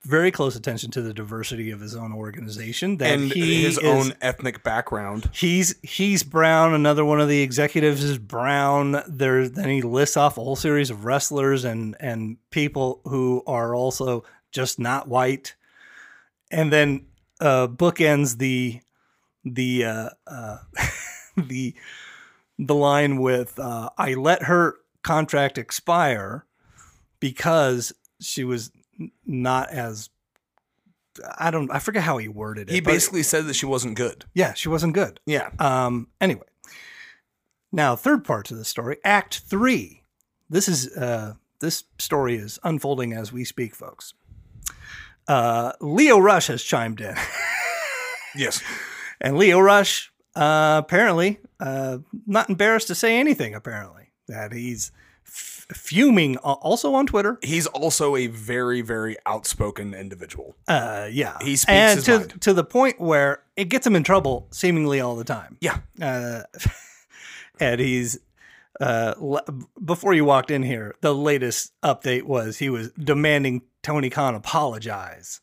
very close attention to the diversity of his own organization. That And he his is- own ethnic background. He's he's brown. Another one of the executives is brown. There, then he lists off a whole series of wrestlers and and people who are also just not white. And then uh, bookends the the uh, uh, the the line with uh, "I let her contract expire because she was not as." I don't. I forget how he worded it. He basically said that she wasn't good. yeah, she wasn't good. Yeah. Um, anyway, now third part to the story, Act Three. This is uh, this story is unfolding as we speak, folks. Uh, Lio Rush has chimed in, Yes. and Lio Rush uh, apparently uh, not embarrassed to say anything. Apparently that he's fuming, uh, also on Twitter. He's also a very, very outspoken individual. Uh, yeah, He speaks and his to mind. to the point where it gets him in trouble seemingly all the time. Yeah. uh, and he's uh, l- before you walked in here, the latest update was he was demanding Tony Khan apologize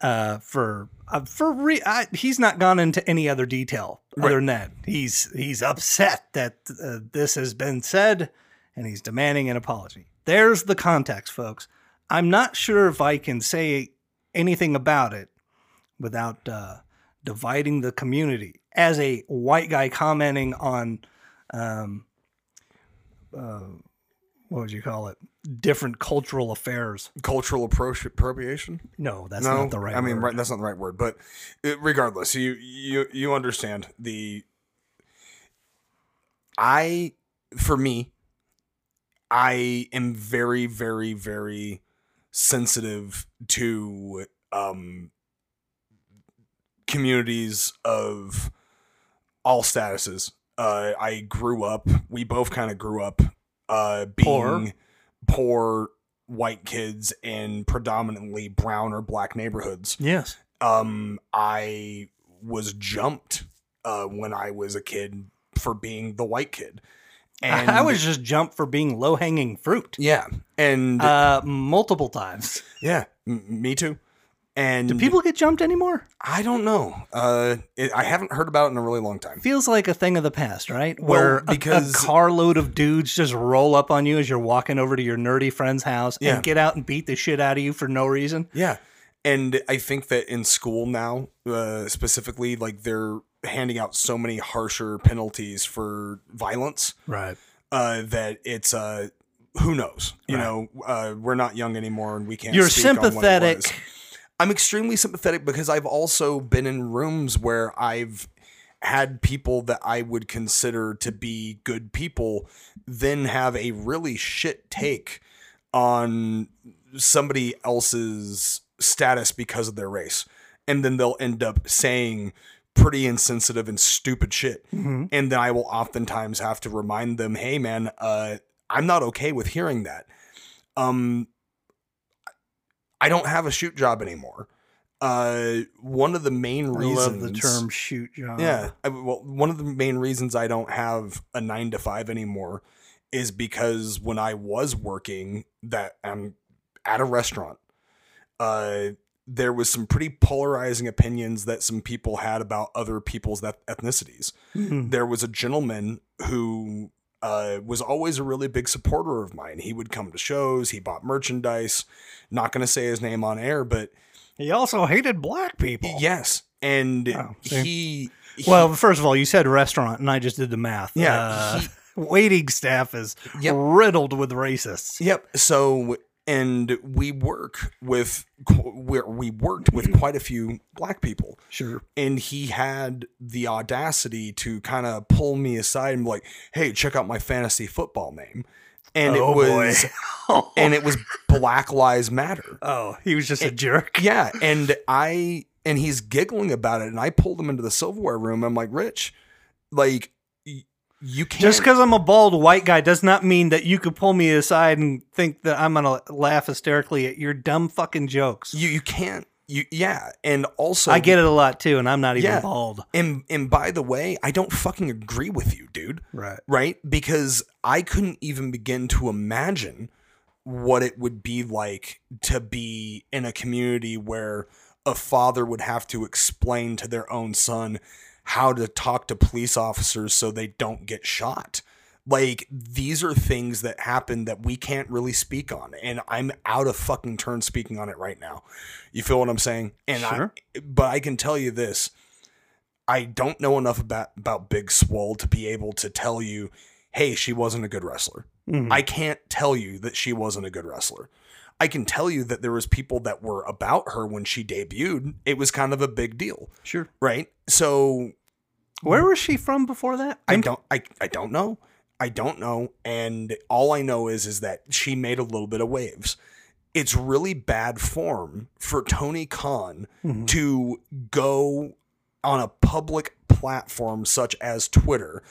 uh, for uh, for re- I, he's not gone into any other detail other than that. He's he's upset that uh, this has been said, and he's demanding an apology. There's the context, folks. I'm not sure if I can say anything about it without uh, dividing the community. As a white guy commenting on, um, uh, what would you call it? Different cultural affairs. Cultural appro- appropriation? No, that's no, not the right. I mean, word. right, that's not the right word. But uh, regardless, you you you understand the. I, for me, I am very, very, very sensitive to um, communities of all statuses. Uh, I grew up. We both kind of grew up uh, being Poor. poor white kids in predominantly brown or black neighborhoods. Yes. Um, I was jumped uh, when I was a kid for being the white kid, and I was just jumped for being low hanging fruit yeah, and uh, multiple times. yeah, m- me too. And Do people get jumped anymore? I don't know. Uh, it, I haven't heard about it in a really long time. Feels like a thing of the past, right? Well, Where a- because- a, carload of dudes just roll up on you as you're walking over to your nerdy friend's house Yeah. and get out and beat the shit out of you for no reason. Yeah. And I think that in school now, uh, specifically, like they're handing out so many harsher penalties for violence Right. uh, that it's uh, who knows? You Right. know, uh, we're not young anymore, and we can't. You're speak on what it sympathetic. I'm extremely sympathetic because I've also been in rooms where I've had people that I would consider to be good people then have a really shit take on somebody else's status because of their race. And then they'll end up saying pretty insensitive and stupid shit. Mm-hmm. And then I will oftentimes have to remind them, hey man, uh, I'm not okay with hearing that. Um I don't have a shoot job anymore. Uh one of the main reasons. I love the term shoot job. yeah. I, well, one of the main reasons I don't have a nine to five anymore is because when I was working that I'm at a restaurant, uh, there was some pretty polarizing opinions that some people had about other people's eth- ethnicities. There was a gentleman who uh, was always a really big supporter of mine. He would come to shows, he bought merchandise. Not going to say his name on air, but He also hated black people. yes. And Oh, he, he- Well, first of all, you said restaurant, and I just did the math. Yeah, Uh, he- waiting staff is Yep. riddled with racists. Yep. So, and we work with where we worked with mm-hmm. quite a few black people, Sure. and he had the audacity to kind of pull me aside and be like, "Hey, check out my fantasy football name," and Oh, it was, and it was Black Lives Matter. Oh, he was just a jerk. Yeah, and I and he's giggling about it, and I pulled him into the silverware room. I'm like, Rich, like. You can't Just because I'm a bald white guy does not mean that you could pull me aside and think that I'm gonna laugh hysterically at your dumb fucking jokes. you you can't you yeah, and also I get it a lot too, and I'm not even Yeah. bald. And and by the way, I don't fucking agree with you, dude. Right. Right? Because I couldn't even begin to imagine what it would be like to be in a community where a father would have to explain to their own son how to talk to police officers so they don't get shot. Like these are things that happen that we can't really speak on and I'm out of fucking turn speaking on it right now. You feel what I'm saying? And Sure. I but I can tell you this. I don't know enough about about Big Swole to be able to tell you, hey, she wasn't a good wrestler. Mhm. I can't tell you that she wasn't a good wrestler. I can tell you that there was people that were about her when she debuted. It was kind of a big deal, Sure. right? So Where was she from before that? I don't I, I don't know. I don't know. And all I know is is that she made a little bit of waves. It's really bad form for Tony Khan Mhm. to go on a public platform such as Twitter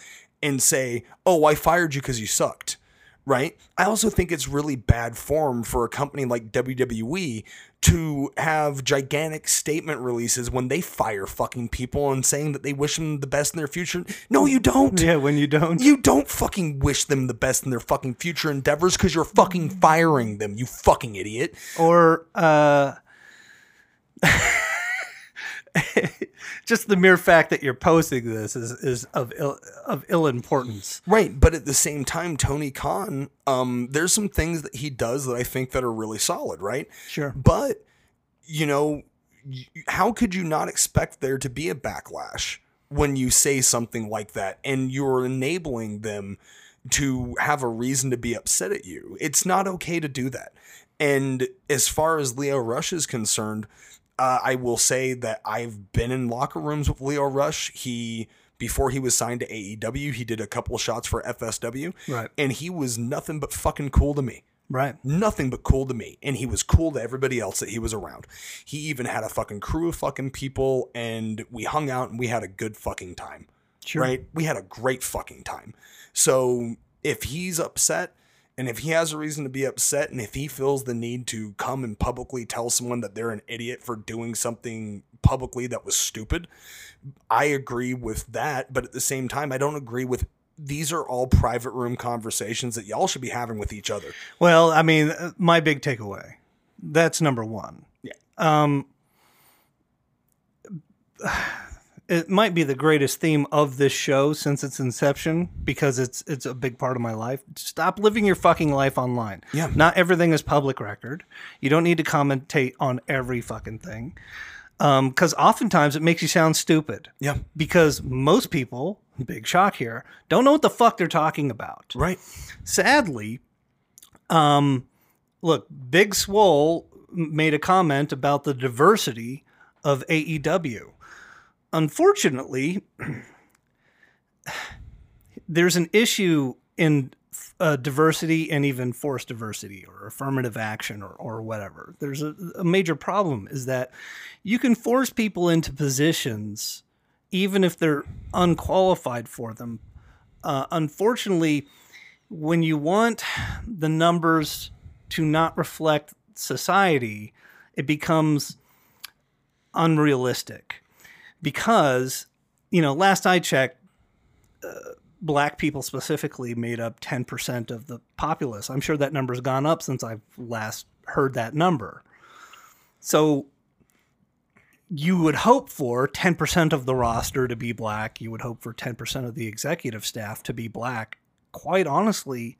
and say, "Oh, I fired you because you sucked." Right? I also think it's really bad form for a company like WWE to have gigantic statement releases when they fire fucking people and saying that they wish them the best in their future. No, you don't. Yeah, when you don't. You don't fucking wish them the best in their fucking future endeavors because you're fucking firing them, you fucking idiot. or uh just the mere fact that you're posting this is, is of ill, of ill importance. Right, but at the same time, Tony Khan, um, there's some things that he does that I think that are really solid, right? Sure. But you know, how could you not expect there to be a backlash when you say something like that and you're enabling them to have a reason to be upset at you? It's not okay to do that. And as far as Lio Rush is concerned, uh, I will say that I've been in locker rooms with Lio Rush. He before he was signed to AEW, he did a couple shots for FSW, Right. and he was nothing but fucking cool to me Right. nothing but cool to me and he was cool to everybody else that he was around he even had a fucking crew of fucking people and we hung out and we had a good fucking time Sure. right we had a great fucking time so if he's upset and if he has a reason to be upset and if he feels the need to come and publicly tell someone that they're an idiot for doing something publicly that was stupid i agree with that but at the same time i don't agree with these are all private room conversations that y'all should be having with each other Well, I mean, uh, my big takeaway. That's number one. Yeah. Um, it might be the greatest theme of this show since its inception because it's it's a big part of my life. Stop living your fucking life online. Yeah. Not everything is public record. You don't need to commentate on every fucking thing. Um, because oftentimes it makes you sound stupid. Yeah. Because most people, big shock here, don't know what the fuck they're talking about Right. sadly, um, look, Big Swole made a comment about the diversity of AEW. Unfortunately, there's an issue in uh, diversity and even forced diversity or affirmative action or, or whatever. There's a, a major problem is that you can force people into positions even if they're unqualified for them. Uh, unfortunately, when you want the numbers to not reflect society, it becomes unrealistic because, you know, last I checked, uh, black people specifically made up 10% of the populace. I'm sure that number's gone up since I've last heard that number. So you would hope for 10% of the roster to be black. You would hope for 10% of the executive staff to be black. Quite honestly,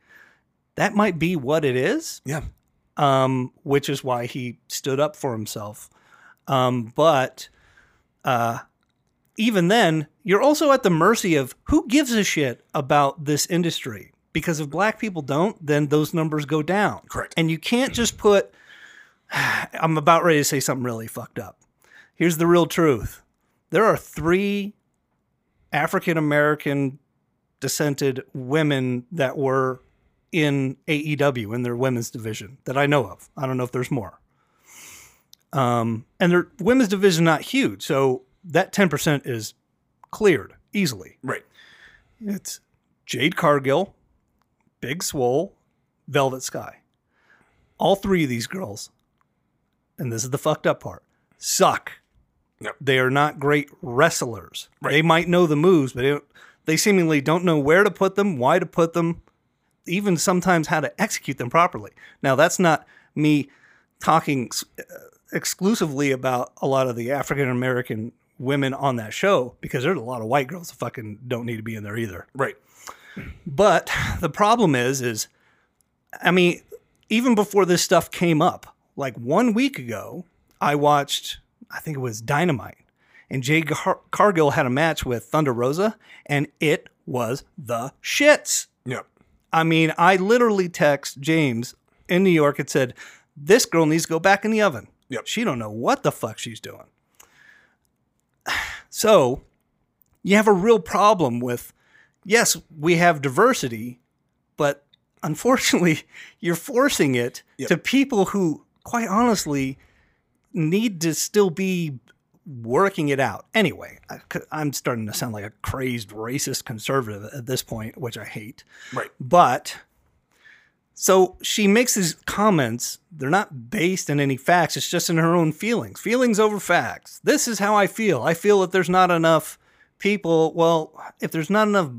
that might be what it is Yeah. um, which is why he stood up for himself. Um, but uh, even then, you're also at the mercy of who gives a shit about this industry. Because if black people don't, then those numbers go down. Correct. And you can't just put. I'm about ready to say something really fucked up. Here's the real truth there are three African American descended women that were in AEW in their women's division that I know of. I don't know if there's more. Um, and their women's division not huge, so that ten percent is cleared easily. Right. It's Jade Cargill, Big Swole, Velvet Sky. All three of these girls, and this is the fucked up part, suck. Yep. They are not great wrestlers. Right. They might know the moves, but they, they seemingly don't know where to put them, why to put them, even sometimes how to execute them properly. Now, that's not me talking uh, exclusively about a lot of the African American women on that show because there's a lot of white girls that fucking don't need to be in there either. Right. But the problem is, is I mean, even before this stuff came up, like one week ago, I watched, I think it was Dynamite, and Jay Car- Cargill had a match with Thunder Rosa, and it was the shits. Yep. I mean, I literally text James in New York and said, "This girl needs to go back in the oven. Yep. She don't know what the fuck she's doing." So, you have a real problem with yes, we have diversity, but unfortunately, you're forcing it Yep. to people who quite honestly need to still be working it out. Anyway, I, I'm starting to sound like a crazed racist conservative at this point, which I hate. Right. But so she makes these comments. They're not based in any facts. It's just in her own feelings. Feelings over facts. This is how I feel. I feel that there's not enough people. Well, if there's not enough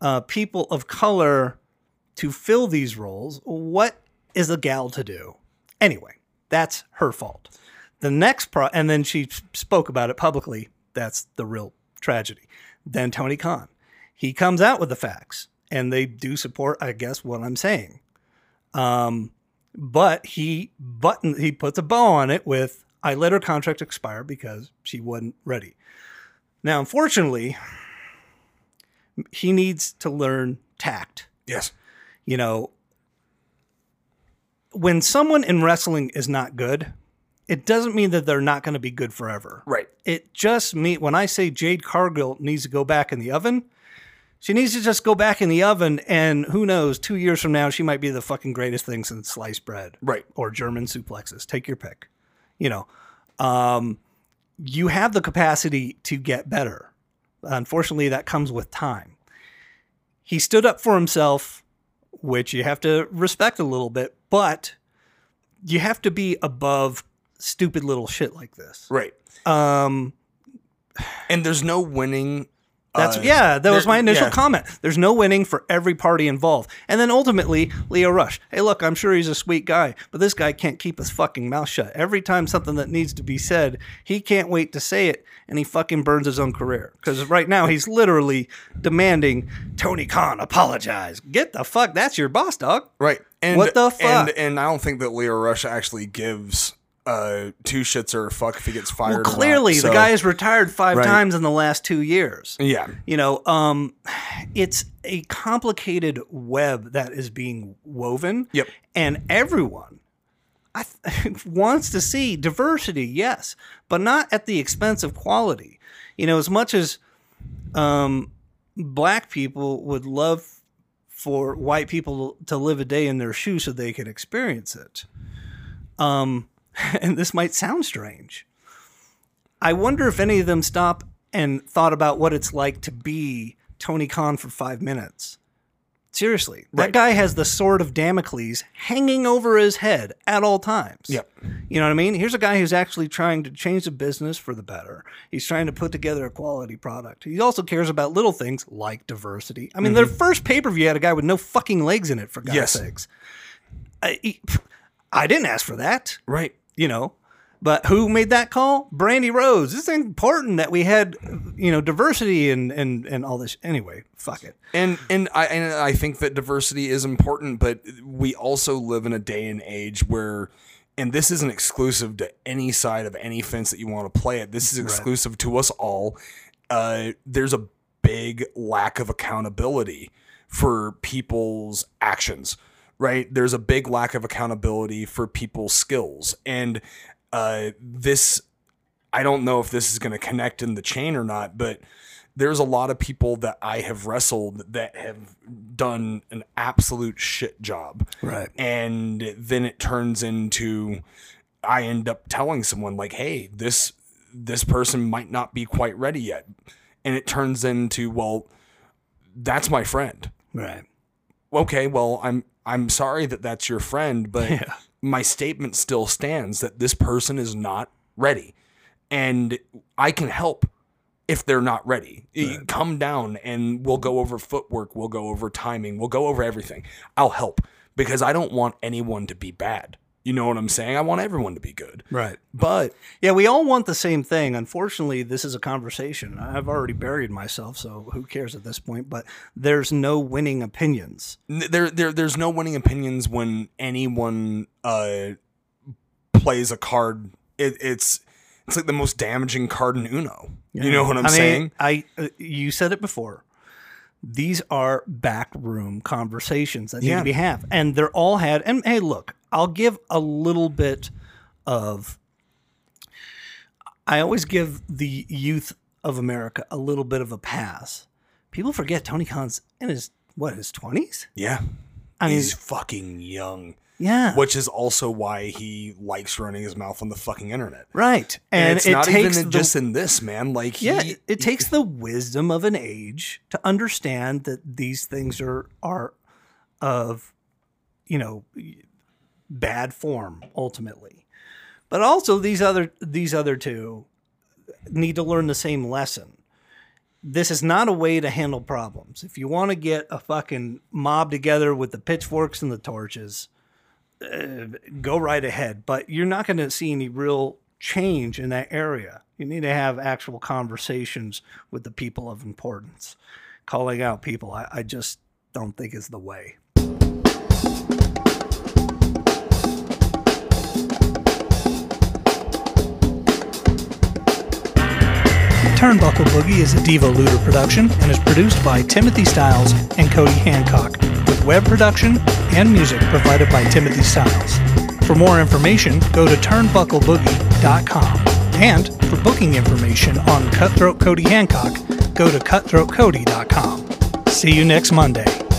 uh, people of color to fill these roles, what is a gal to do? Anyway, that's her fault. The next pro, and then she spoke about it publicly. That's the real tragedy. Then Tony Khan, he comes out with the facts, and they do support, I guess, what I'm saying. Um, but he button he puts a bow on it with I let her contract expire because she wasn't ready. Now, unfortunately, he needs to learn tact Yes. you know, when someone in wrestling is not good, it doesn't mean that they're not going to be good forever. Right. It just mean when I say Jade Cargill needs to go back in the oven, she needs to just go back in the oven, and who knows, two years from now, she might be the fucking greatest thing since sliced bread, Right. Or German suplexes. Take your pick. You know, um, you have the capacity to get better. Unfortunately, that comes with time. He stood up for himself, which you have to respect a little bit, but you have to be above stupid little shit like this. Right. Um, And there's no winning. That's uh, yeah. That was my initial yeah. comment. There's no winning for every party involved, and then ultimately Lio Rush. Hey, look, I'm sure he's a sweet guy, but this guy can't keep his fucking mouth shut. Every time something that needs to be said, he can't wait to say it, and he fucking burns his own career. Because right now he's literally demanding Tony Khan apologize. Get the fuck. That's your boss, dog. Right. And What the fuck? And, and I don't think that Lio Rush actually gives uh, two shits or a fuck if he gets fired. Well, clearly the guy has retired five Right. times in the last two years. Yeah. you know um it's a complicated web that is being woven Yep. and everyone I th- wants to see diversity yes but not at the expense of quality you know as much as um black people would love for white people to live a day in their shoes so they could experience it um and this might sound strange I wonder if any of them stop and thought about what it's like to be Tony Khan for five minutes. Seriously, that Right. guy has the sword of Damocles hanging over his head at all times. Yep. You know what I mean? Here's a guy who's actually trying to change the business for the better. He's trying to put together a quality product. He also cares about little things like diversity. I mean, their first pay per view had a guy with no fucking legs in it, for God's Mm-hmm. Yes. sakes. I, I didn't ask for that Right. You know. But who made that call? Brandi Rhodes. It's important that we had, you know, diversity and and and all this. Anyway, fuck it. And and I and I think that diversity is important, but we also live in a day and age where and this isn't exclusive to any side of any fence that you want to play it. This is exclusive to us all. Uh, there's a big lack of accountability for people's actions, right? There's a big lack of accountability for people's skills. And uh, this, I don't know if this is going to connect in the chain or not, but there's a lot of people that I have wrestled that have done an absolute shit job. Right. And then it turns into I end up telling someone like, "Hey, this this person might not be quite ready yet." And it turns into, "Well, that's my friend." Right. Okay, well, I'm I'm sorry that that's your friend, but my statement still stands that this person is not ready. And I can help if they're not ready. You Come down and we'll go over footwork, we'll go over timing, we'll go over everything. I'll help because I don't want anyone to be bad. You know what I'm saying? I want everyone to be good. Right. But Yeah, we all want the same thing. Unfortunately, this is a conversation. I've already buried myself, so who cares at this point? But there's no winning opinions. there, there there's no winning opinions when anyone uh plays a card. It, it's it's like the most damaging card in Uno. You know what I'm I mean, saying? I uh, you said it before. These are backroom conversations that need Yeah. to be had, and they're all had. And hey, look, I'll give a little bit of. I always give the youth of America a little bit of a pass. People forget Tony Khan's in his what his twenties. Yeah. I mean, He's fucking young. yeah, Which is also why he likes running his mouth on the fucking internet. right. And, And, it's it not takes even the- just in this, man. Like, Yeah, he, it, it takes the wisdom of an age to understand that these things are are of you know bad form ultimately. But also these other these other two need to learn the same lesson. This is not a way to handle problems. If you want to get a fucking mob together with the pitchforks and the torches, uh, go right ahead. But you're not going to see any real change in that area. You need to have actual conversations with the people of importance. Calling out people, I, I just don't think is the way. Turnbuckle Boogie is a Devo Looter production and is produced by Timothy Styles and Cody Hancock, with web production and music provided by Timothy Styles. For more information, go to turnbuckleboogie.com. And for booking information on Cutthroat Cody Hancock, go to cutthroatcody.com. See you next Monday.